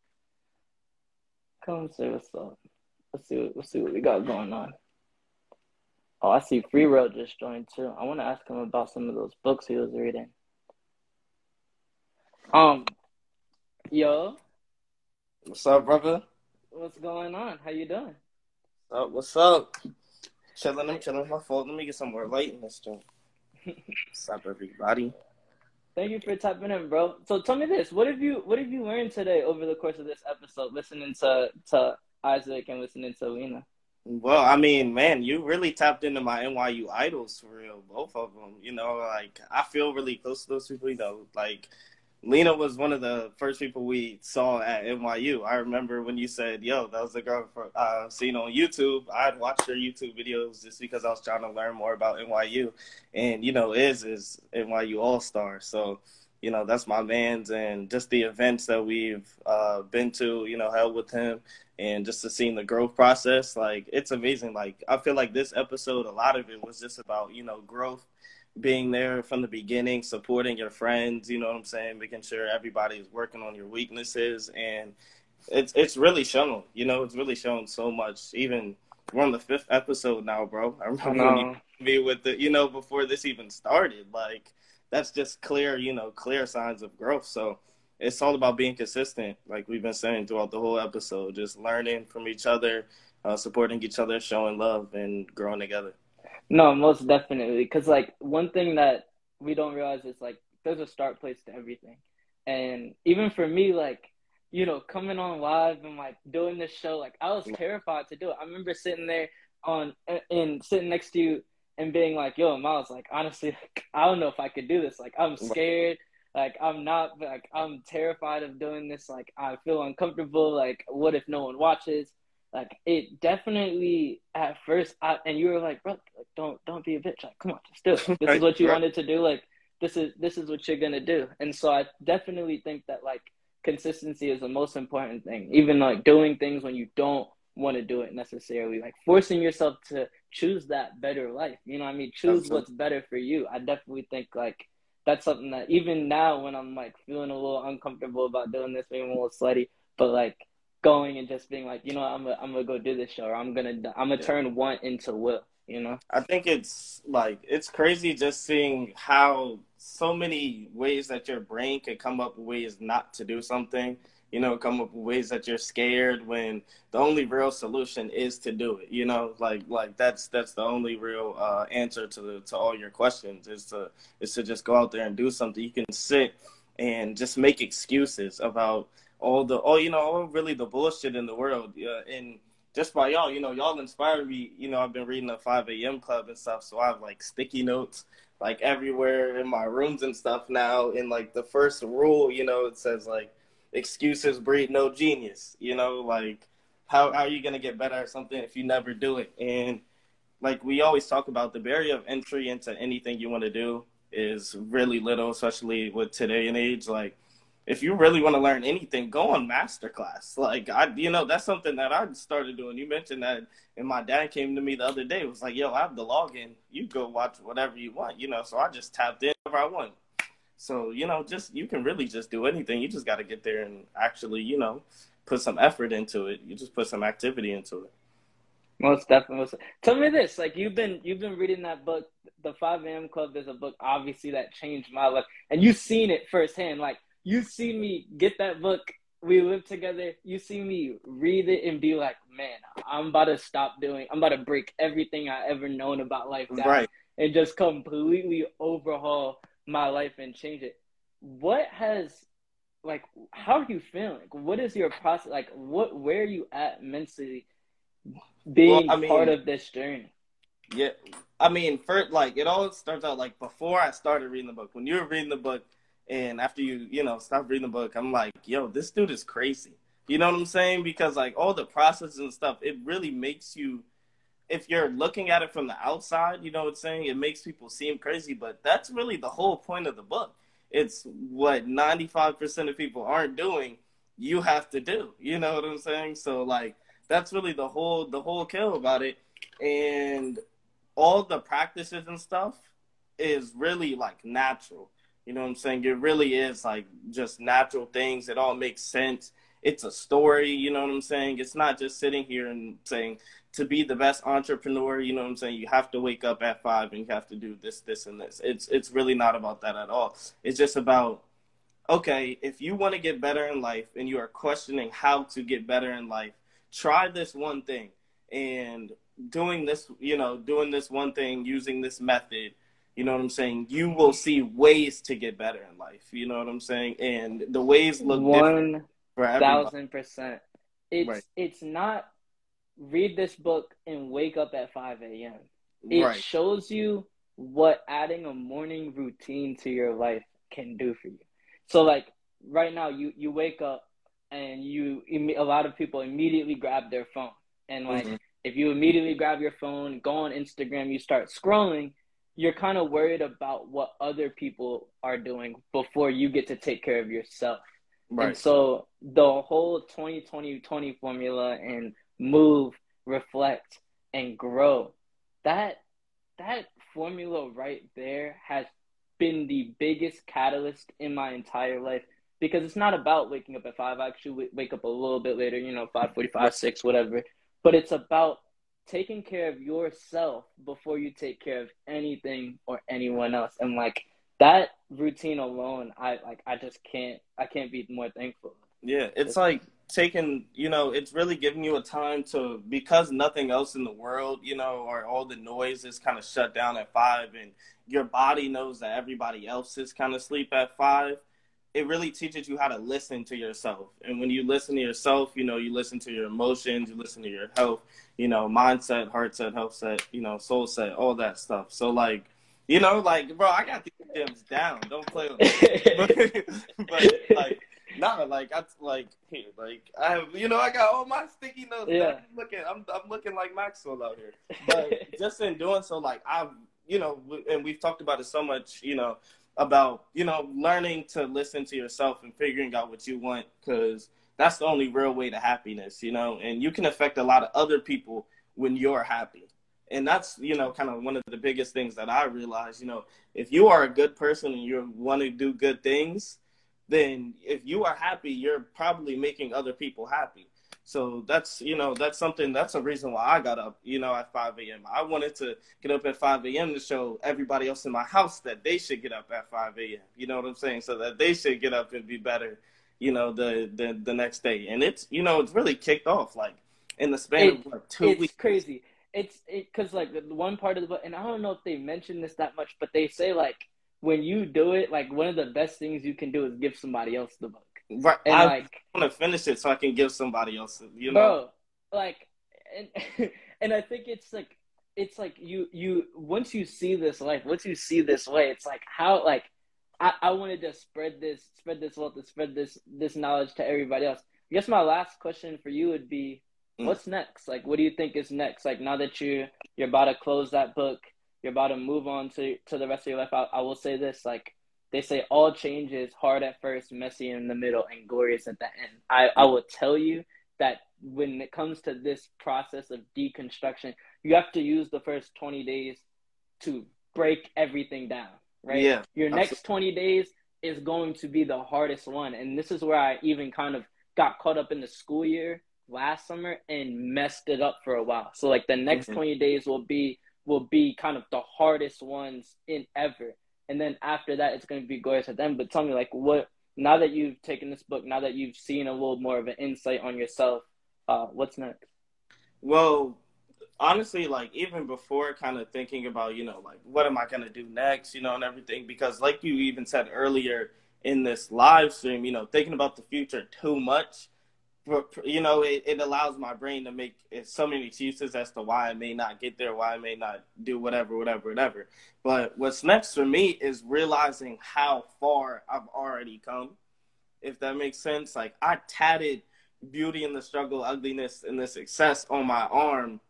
Speaker 1: Come say what's up. Let's see what, let's see what we got going on. Oh, I see Free Road just joined too. I want to ask him about some of those books he was reading. Um, yo,
Speaker 4: What's up, brother?
Speaker 1: what's going on? How you doing?
Speaker 4: Uh, what's up? Chilling, I'm chilling my phone. Let me get some more light in this joint. What's up, everybody?
Speaker 1: Thank you for tapping in, bro. So tell me this: what have you what have you learned today over the course of this episode, listening to to Isaac and listening to Lena?
Speaker 4: Well, I mean, man, you really tapped into my NYU idols for real, both of them. You know, like I feel really close to those people. You know, like Lena was one of the first people we saw at NYU. I remember when you said, "Yo, that was the girl for, uh, seen on YouTube." I'd watch her YouTube videos just because I was trying to learn more about NYU, and you know, Iz is NYU All Star, so you know that's my man's, and just the events that we've uh, been to, you know, held with him, and just to seeing the growth process, like it's amazing. Like I feel like this episode, a lot of it was just about you know growth being there from the beginning, supporting your friends, you know what I'm saying, making sure everybody is working on your weaknesses and it's it's really shown, you know, it's really shown so much. Even we're on the fifth episode now, bro. I remember when you me with the you know, before this even started, like that's just clear, you know, clear signs of growth. So it's all about being consistent, like we've been saying throughout the whole episode, just learning from each other, uh, supporting each other, showing love, and growing together.
Speaker 1: No, most definitely. Because like one thing that we don't realize is like there's a start place to everything, and even for me, like you know, coming on live and like doing this show, like I was terrified to do it. I remember sitting there on and sitting next to you and being like, "Yo, Miles, like honestly, (laughs) like, I don't know if I could do this. Like I'm scared." Like I'm not like I'm terrified of doing this. Like I feel uncomfortable. Like what if no one watches? Like it definitely at first I, and you were like bro like, don't don't be a bitch. Like come on just do it. (laughs) This is what you right. wanted to do. Like this is this is what you're gonna do. And so i definitely think that like consistency is the most important thing. Even like doing things when you don't want to do it necessarily. Like forcing yourself to choose that better life. You know i mean? Choose Absolutely. what's better for you. I definitely think like that's something that even now when i'm like feeling a little uncomfortable about doing this maybe a little slutty but like going and just being like, you know, I'm gonna I'm gonna go do this show, or I'm gonna I'm gonna yeah. turn want into will. You know,
Speaker 4: I think it's like it's crazy just seeing how so many ways that your brain could come up with ways not to do something. You know, come up with ways that you're scared when the only real solution is to do it. You know, like like that's that's the only real uh, answer to the to all your questions is to is to just go out there and do something. You can sit and just make excuses about all the oh you know all really the bullshit in the world yeah, and just by y'all you know y'all inspire me. You know i've been reading the 5 a.m club and stuff so i have like sticky notes like everywhere in my rooms and stuff now. In like the first rule you know it says like excuses breed no genius you know like how, how are you going to get better at something if you never do it? And like we always talk about the barrier of entry into anything you want to do is really little especially with today and age like if you really want to learn anything, go on masterclass. Like I, you know, that's something that I started doing. You mentioned that, and my dad came to me the other day. Was like, "Yo, I have the login. You go watch whatever you want." You know, so I just tapped in whatever I want. So you know, just you can really just do anything. You just got to get there and actually, you know, put some effort into it. You just put some activity into it.
Speaker 1: Most definitely. Tell me this: like you've been you've been reading that book, The Five A.M. Club. Is a book obviously that changed my life, and you've seen it firsthand. Like you see me get that book. We live together. You see me read it and be like, man, I'm about to stop doing. I'm about to break everything I ever known about life down right. and just completely overhaul my life and change it. What has like how are you feeling? Like, what is your process? Like, what where are you at mentally being well, I mean, part of this journey?
Speaker 4: Yeah, I mean, first, like it all starts out like before I started reading the book. When you were reading the book, and after you, you know, stop reading the book, I'm like, yo, this dude is crazy. You know what I'm saying? Because like all the process and stuff, it really makes you if you're looking at it from the outside, you know what I'm saying? It makes people seem crazy, but that's really the whole point of the book. It's what 95% of people aren't doing, you have to do. You know what I'm saying? So like that's really the whole the whole kill about it. And all the practices and stuff is really like natural. You know what I'm saying? It really is like just natural things. It all makes sense. It's a story, you know what I'm saying? It's not just sitting here and saying to be the best entrepreneur, you know what I'm saying? You have to wake up at five and you have to do this, this, and this. It's it's really not about that at all. It's just about okay, if you want to get better in life and you are questioning how to get better in life, try this one thing. And doing this, you know, doing this one thing, using this method, you know what I'm saying? You will see ways to get better in life. You know what I'm saying? And the ways look
Speaker 1: one thousand percent. It's right. it's not read this book and wake up at five a.m. It right. shows you what adding a morning routine to your life can do for you. So like right now, you you wake up and you a lot of people immediately grab their phone and like mm-hmm. if you immediately grab your phone, go on Instagram, you start scrolling, you're kind of worried about what other people are doing before you get to take care of yourself. Right. And so the whole 2020 20 formula and move, reflect, and grow, that that formula right there has been the biggest catalyst in my entire life because it's not about waking up at five. I actually wake up a little bit later, you know, five forty-five, six, whatever. But it's about taking care of yourself before you take care of anything or anyone else. And like that routine alone, I like I just can't I can't be more thankful.
Speaker 4: Yeah, it's like taking, you know, it's really giving you a time to because nothing else in the world, you know, or all the noise is kind of shut down at five and your body knows that everybody else is kind of sleep at five it really teaches you how to listen to yourself. And when you listen to yourself, you know, you listen to your emotions, you listen to your health, you know, mindset, heart set, health set, you know, soul set, all that stuff. So like, you know, like, bro, I got these gems down. Don't play with me. but, (laughs) but like, nah, like I like here, like I have, you know, I got all my sticky notes. Yeah. I'm looking, I'm, I'm looking like Maxwell out here. But (laughs) just in doing so, like I've, you know, and we've talked about it so much, you know, about you know learning to listen to yourself and figuring out what you want because that's the only real way to happiness you know? And you can affect a lot of other people when you're happy. And that's you know kind of one of the biggest things that i realize you know if you are a good person and you want to do good things then if you are happy you're probably making other people happy so that's you know that's something that's a reason why I got up you know at 5 a.m. I wanted to get up at 5 a.m. to show everybody else in my house that they should get up at 5 a.m. You know what I'm saying? So that they should get up and be better, you know, the the, the next day. And it's you know it's really kicked off like in the span it, of like two
Speaker 1: it's
Speaker 4: weeks.
Speaker 1: crazy. It's because it, like the one part of the book, and I don't know if they mention this that much, but they say like when you do it, like one of the best things you can do is give somebody else the book.
Speaker 4: Right. And I like, want to finish it so I can give somebody else. You know,
Speaker 1: bro, like, and (laughs) and I think it's like it's like you you once you see this life, once you see this way, it's like how like I, I wanted to spread this spread this wealth, spread this this knowledge to everybody else. I guess my last question for you would be, mm. what's next? Like, what do you think is next? Like now that you you're about to close that book, you're about to move on to to the rest of your life. I, I will say this, like they say all change is hard at first, messy in the middle, and glorious at the end. I, I will tell you that when it comes to this process of deconstruction, you have to use the first 20 days to break everything down, right?
Speaker 4: Yeah.
Speaker 1: Your next 20 days is going to be the hardest one. And this is where I even kind of got caught up in the school year last summer and messed it up for a while. So like the next mm-hmm. 20 days will be will be kind of the hardest ones in ever and then after that it's going to be glorious at them. But tell me like what now that you've taken this book now that you've seen a little more of an insight on yourself uh, what's next?
Speaker 4: Well honestly like even before kind of thinking about you know like what am i going to do next you know and everything because like you even said earlier in this live stream you know thinking about the future too much you know, it, it allows my brain to make eh, so many excuses as to why I may not get there, why I may not do whatever, whatever, whatever. But what's next for me is realizing how far I've already come, if that makes sense. Like I tatted beauty and the struggle, ugliness and the success on my arm,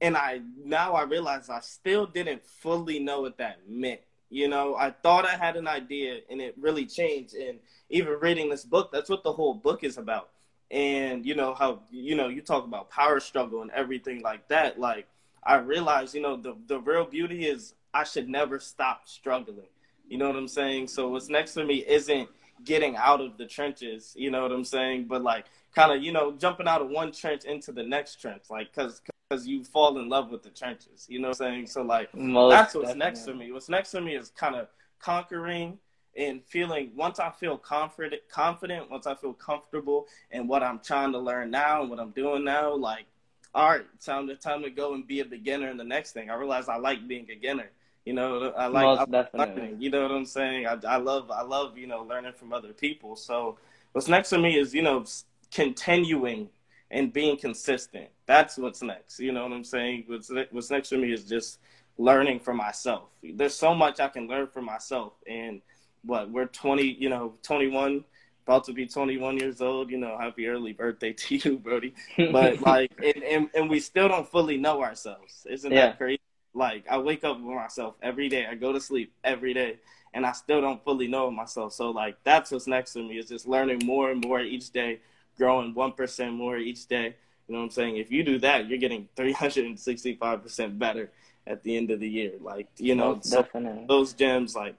Speaker 4: and I now I realize I still didn't fully know what that meant. You know, I thought I had an idea, and it really changed. And even reading this book, that's what the whole book is about and you know how you know you talk about power struggle and everything like that like i realized you know the the real beauty is i should never stop struggling. You know what i'm saying? So what's next for me isn't getting out of the trenches you know what i'm saying? But like kind of you know jumping out of one trench into the next trench like because because you fall in love with the trenches you know what i'm saying? So like Most that's what's definitely. next for me. What's next for me is kind of conquering and feeling once I feel confident, confident, once I feel comfortable in what I'm trying to learn now and what I'm doing now, like, all right, time to time to go and be a beginner in the next thing. I realize I like being a beginner. You know, I like, I like learning. You know what I'm saying? I, I love, I love, you know, learning from other people. So what's next for me is, you know, continuing and being consistent. That's what's next. You know what I'm saying? What's what's next for me is just learning for myself. There's so much I can learn for myself, and what we're 20, you know, 21, about to be 21 years old. You know, happy early birthday to you, Brody. But (laughs) like, and, and, and we still don't fully know ourselves. Isn't yeah. that crazy? Like, I wake up with myself every day. I go to sleep every day, and I still don't fully know myself. So like, that's what's next to me is just learning more and more each day, growing one percent more each day. You know what I'm saying? If you do that, you're getting 365 percent better at the end of the year. Like, you know, so those gems, like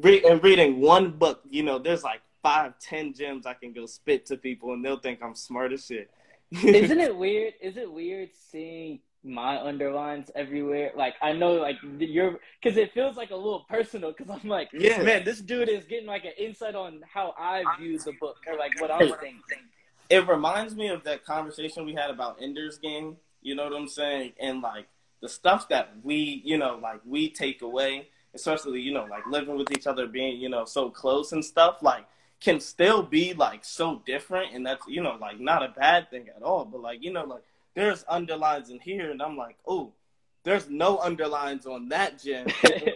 Speaker 4: re- and reading one book, you know, there's like five, ten gems I can go spit to people, and they'll think I'm smart as shit.
Speaker 1: Isn't (laughs) it weird? Is it weird seeing my underlines everywhere? Like I know, like you're, because it feels like a little personal. Because I'm like, yeah, man, this dude is getting like an insight on how I view the book or like what I'm thinking.
Speaker 4: It reminds me of that conversation we had about Ender's Game. You know what I'm saying? And like the stuff that we, you know, like we take away especially you know like living with each other, being you know so close and stuff, like can still be like so different, and that's you know like not a bad thing at all. But like you know like there's underlines in here, and I'm like, oh, there's no underlines on that gem.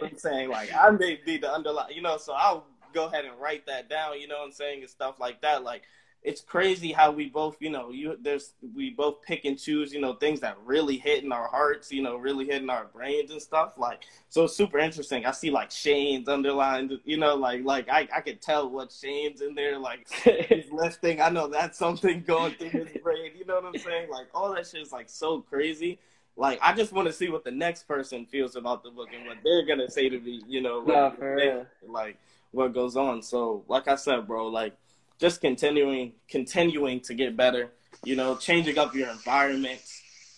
Speaker 4: I'm saying like I may be the underline, you know, so I'll go ahead and write that down. You know what I'm saying and stuff like that, like it's crazy how we both, you know, you there's we both pick and choose, you know, things that really hit in our hearts, you know, really hit in our brains and stuff. Like, so it's super interesting. I see like Shane's underlined, you know, like like I I could tell what Shane's in there, like (laughs) he's lifting. I know that's something going through his (laughs) brain. You know what I'm saying? Like all that shit is like so crazy. Like I just want to see what the next person feels about the book and what they're gonna say to me. You know,
Speaker 1: no,
Speaker 4: like what goes on. So, like I said, bro, like just continuing continuing to get better. You know, changing up your environment.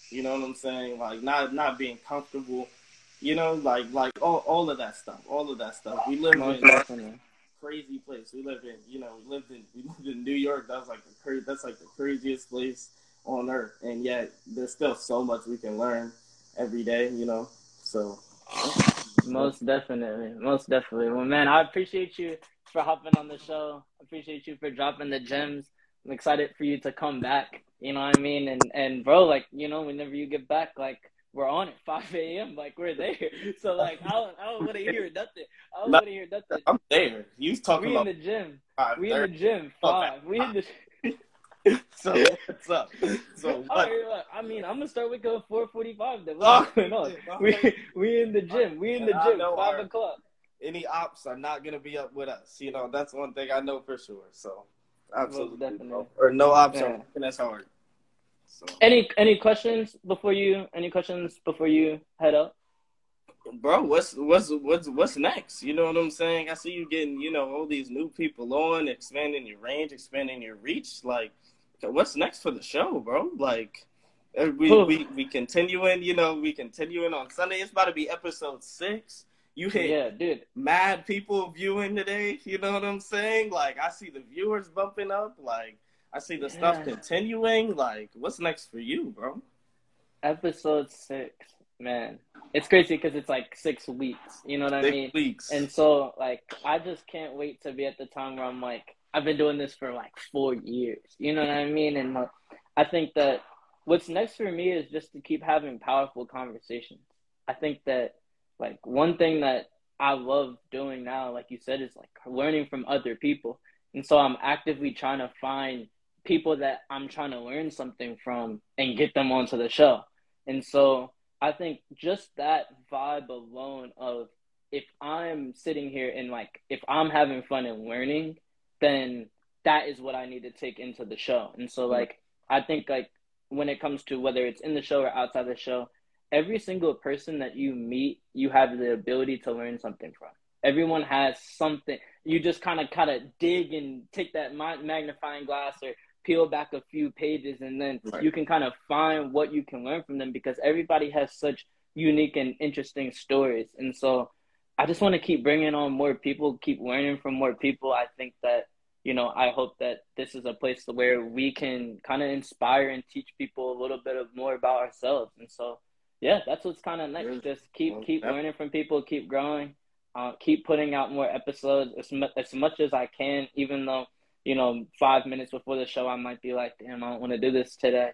Speaker 4: You know what I'm saying? Like not not being comfortable. You know, like like all all of that stuff. All of that stuff. We live in crazy place. We live in you know we lived in we lived in New York. That's like the cra- that's like the craziest place on earth, and yet there's still so much we can learn every day. You know, so.
Speaker 1: Most definitely, most definitely. Well, man, I appreciate you for hopping on the show. Appreciate you for dropping the gems. I'm excited for you to come back. You know what I mean? And and bro, like you know, whenever you get back, like we're on at (laughs) 5 a.m. Like we're there. (laughs) So like I don't I don't want to hear nothing. I don't want to hear nothing.
Speaker 4: I'm there. You talking
Speaker 1: we
Speaker 4: about?
Speaker 1: We in the gym. We in the gym. Five. We in the.
Speaker 4: so what's up? So what?
Speaker 1: Right, I mean, I'm gonna start waking up 4:45. Then what's oh, going on? We we in the gym. We in the gym. Five o'clock
Speaker 4: any ops are not going to be up with us. You know, that's one thing I know for sure. So, absolutely. definitely. Or no ops yeah. are that's hard.
Speaker 1: So. Any any questions before you? Any questions before you head up?
Speaker 4: Bro, what's what's what's what's next? You know what I'm saying? I see you getting you know all these new people on, expanding your range, expanding your reach. Like, what's next for the show, bro? Like, uh, we we we continuing. You know, we continuing on Sunday. It's about to be episode six. You hit
Speaker 1: yeah, dude.
Speaker 4: mad people viewing today. You know what I'm saying? Like I see the viewers bumping up. Like I see the yeah. stuff continuing. Like what's next for you, bro?
Speaker 1: Episode six, man. It's crazy because it's like six weeks. You know what six I mean?
Speaker 4: Weeks.
Speaker 1: And so like I just can't wait to be at the time where I'm like I've been doing this for like four years. You know what I mean? And like, I think that what's next for me is just to keep having powerful conversations. I think that like one thing that I love doing now, like you said, is like learning from other people. And so I'm actively trying to find people that I'm trying to learn something from and get them onto the show. And so I think just that vibe alone of if I'm sitting here and like if I'm having fun and learning, then that is what I need to take into the show. And so like I think like when it comes to whether it's in the show or outside the show, every single person that you meet, you have the ability to learn something from. Everyone has something. You just kind of kind of dig and take that magnifying glass or peel back a few pages, and then right. you can kind of find what you can learn from them because everybody has such unique and interesting stories. And so, I just want to keep bringing on more people, keep learning from more people. I think that you know, I hope that this is a place where we can kind of inspire and teach people a little bit of more about ourselves. And so, yeah, that's what's kind of next. Just keep keep learning from people, keep growing, uh, keep putting out more episodes as much as much as I can. Even though you know, five minutes before the show, I might be like, damn, I don't want to do this today.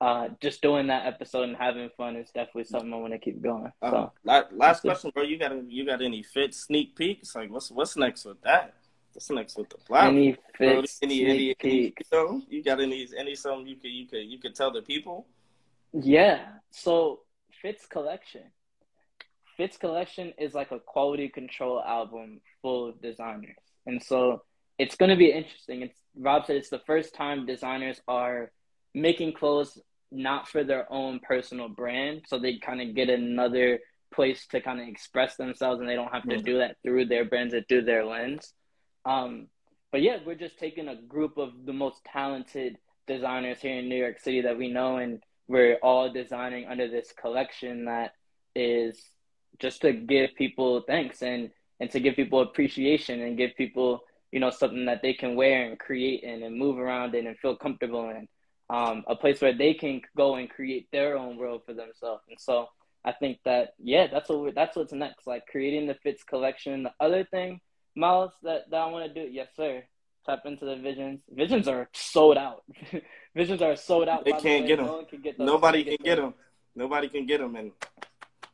Speaker 1: Uh, just doing that episode and having fun is definitely something I want to keep going. Uh, so,
Speaker 4: last, last question, bro. You got you got any fit sneak peeks? Like, what's what's next with that? What's next with the plan? Any fit any, any, any, so you got any any something you could you could you could tell the people?
Speaker 1: Yeah. So Fits collection. Fits collection is like a quality control album full of designers, and so it's going to be interesting. It's Rob said it's the first time designers are making clothes not for their own personal brand, so they kind of get another place to kind of express themselves, and they don't have to do that through their brands or through their lens. Um, but yeah, we're just taking a group of the most talented designers here in New York City that we know, and we're all designing under this collection that is just to give people thanks and and to give people appreciation and give people you know something that they can wear and create in and move around in and feel comfortable in. Um, a place where they can go and create their own world for themselves. And so i think that yeah that's what that's what's next. Like creating the fits collection. The other thing miles that, that i want to do yes sir tap into the visions. Visions are sold out. (laughs) Visions are sold out
Speaker 4: they can't the get them. no can get nobody can get them. Nobody can get them. And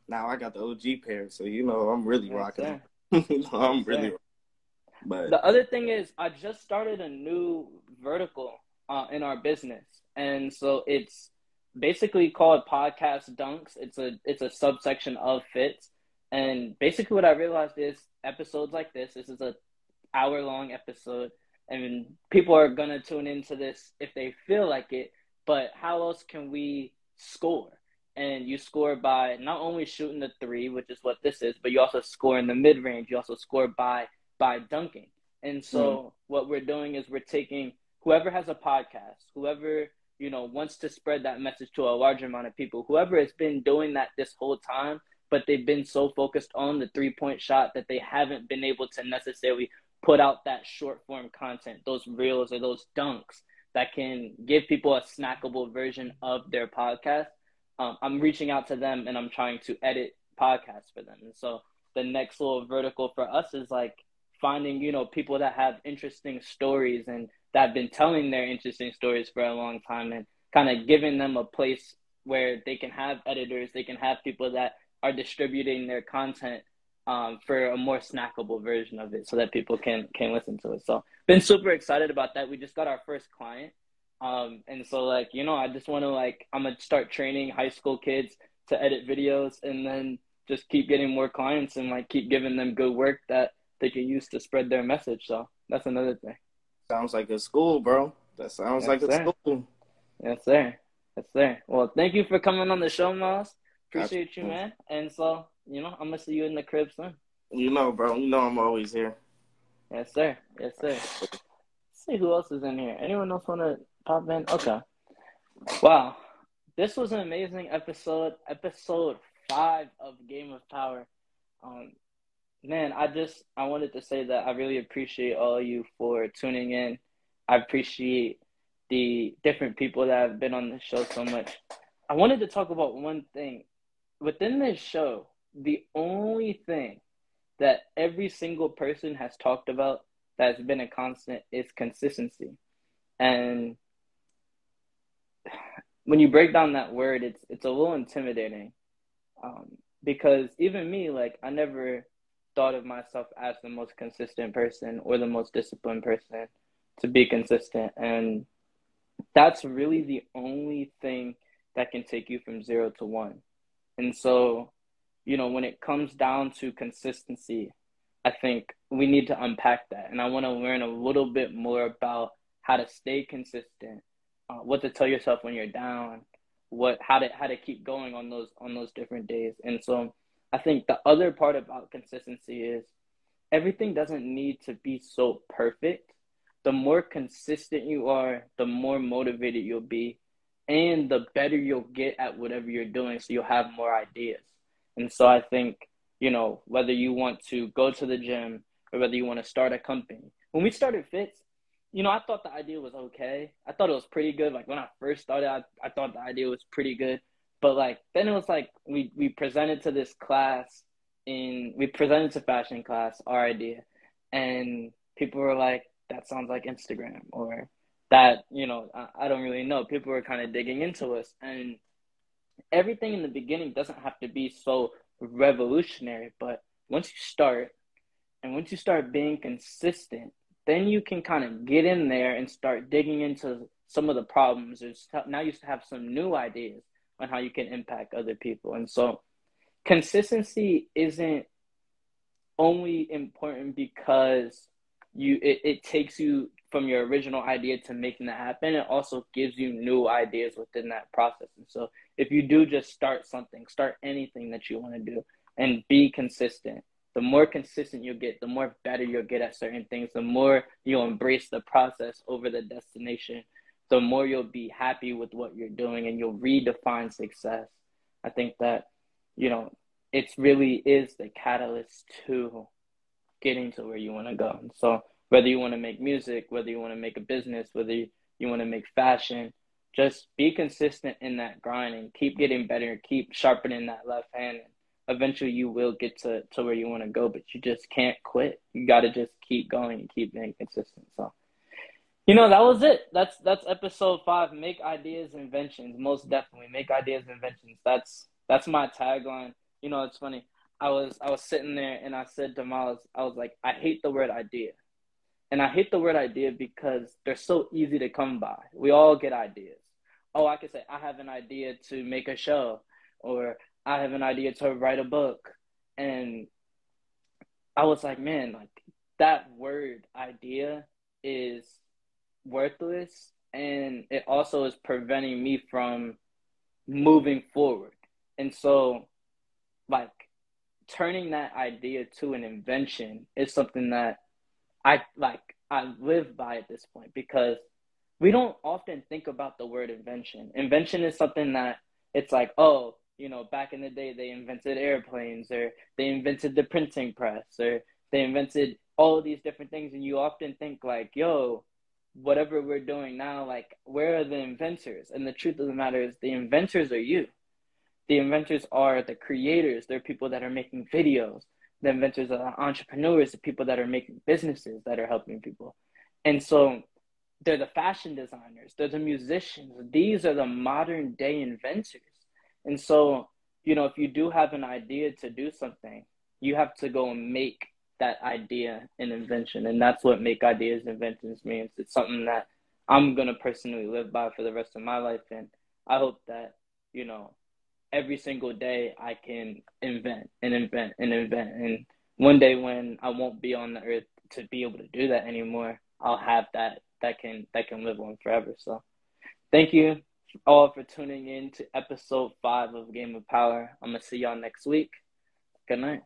Speaker 4: now i got the og pair so you know i'm really yes, rocking (laughs) i'm yes, really
Speaker 1: but the other thing is, I just started a new vertical uh, in our business, and so it's basically called Podcast Dunks. It's a it's a subsection of Fits, and basically what I realized is episodes like this. This is a hour long episode, and people are gonna tune into this if they feel like it. But how else can we score? And you score by not only shooting the three, which is what this is, but you also score in the mid range. You also score by by dunking. And so mm. what we're doing is we're taking whoever has a podcast, whoever, you know, wants to spread that message to a larger amount of people, whoever has been doing that this whole time, but they've been so focused on the three point shot that they haven't been able to necessarily put out that short form content, those reels or those dunks that can give people a snackable version of their podcast. Um, I'm reaching out to them and I'm trying to edit podcasts for them. And so the next little vertical for us is like finding you know people that have interesting stories and that have been telling their interesting stories for a long time and kind of giving them a place where they can have editors they can have people that are distributing their content um, for a more snackable version of it so that people can can listen to it so been super excited about that we just got our first client um, and so like you know i just want to like i'm gonna start training high school kids to edit videos and then just keep getting more clients and like keep giving them good work that they can use to spread their message. So that's another thing.
Speaker 4: Sounds like a school, bro. That sounds yes, like a school.
Speaker 1: Yes, sir. Yes, sir. Well, thank you for coming on the show, Miles. Appreciate you, man. And so, you know, I'm gonna see you in the crib soon.
Speaker 4: You know, bro. You know I'm always here.
Speaker 1: Yes, sir. Yes, sir. Let's see who else is in here. Anyone else wanna pop in? Okay. Wow. This was an amazing episode. Episode five of Game of Power. Um, man, I just I wanted to say that I really appreciate all of you for tuning in. I appreciate the different people that have been on the show so much. I wanted to talk about one thing. Within this show, the only thing that every single person has talked about that's been a constant is consistency. And when you break down that word, it's it's a little intimidating. Um, because even me, like I never thought of myself as the most consistent person or the most disciplined person to be consistent. And that's really the only thing that can take you from zero to one. And so, you know, when it comes down to consistency, I think we need to unpack that. And I want to learn a little bit more about how to stay consistent, uh, what to tell yourself when you're down, what how to how to keep going on those on those different days. And so I think the other part about consistency is everything doesn't need to be so perfect. The more consistent you are, the more motivated you'll be, and the better you'll get at whatever you're doing. So you'll have more ideas. And so I think, you know, whether you want to go to the gym or whether you want to start a company. When we started Fits, you know, I thought the idea was okay. I thought it was pretty good. Like when I first started, I, I thought the idea was pretty good. But like then it was like we we presented to this class in we presented to fashion class our idea, and people were like, "That sounds like Instagram," or that you know I, I don't really know. People were kind of digging into us, and everything in the beginning doesn't have to be so revolutionary. But once you start, and once you start being consistent then you can kind of get in there and start digging into some of the problems. Now you have some new ideas on how you can impact other people. And so consistency isn't only important because you it, it takes you from your original idea to making that happen. It also gives you new ideas within that process. And so if you do just start something, start anything that you want to do and be consistent the more consistent you get, the more better you'll get at certain things, the more you'll embrace the process over the destination, the more you'll be happy with what you're doing and you'll redefine success. I think that, you know, it really is the catalyst to getting to where you want to go. And so whether you want to make music, whether you want to make a business, whether you, you want to make fashion, just be consistent in that grinding. keep getting better, keep sharpening that left hand eventually you will get to, to where you want to go, but you just can't quit. You got to just keep going and keep being consistent. So, you know, that was it. That's that's episode five. Make ideas, inventions. Most definitely, make ideas, inventions. That's that's my tagline. You know, it's funny. I was I was sitting there and I said to Miles, I was like, I hate the word idea, and I hate the word idea because they're so easy to come by. We all get ideas. Oh, I could say I have an idea to make a show, or I have an idea to write a book. And I was like, man, like that word idea is worthless and it also is preventing me from moving forward. And so like turning that idea to an invention is something that I like I live by at this point because we don't often think about the word invention. Invention is something that it's like, oh, you know, back in the day, they invented airplanes or they invented the printing press or they invented all these different things. And you often think, like, yo, whatever we're doing now, like, where are the inventors? And the truth of the matter is, the inventors are you. The inventors are the creators, they're people that are making videos. The inventors are entrepreneurs, the people that are making businesses that are helping people. And so they're the fashion designers, they're the musicians. These are the modern day inventors and so, you know, if you do have an idea to do something, you have to go and make that idea an invention. And that's what make ideas inventions means. It's something that I'm going to personally live by for the rest of my life. And I hope that, you know, every single day I can invent and invent and invent. And one day when I won't be on the earth to be able to do that anymore, I'll have that that can that can live on forever. So thank you all for tuning in to episode five of Game of Power. I'm gonna see y'all next week. Good night.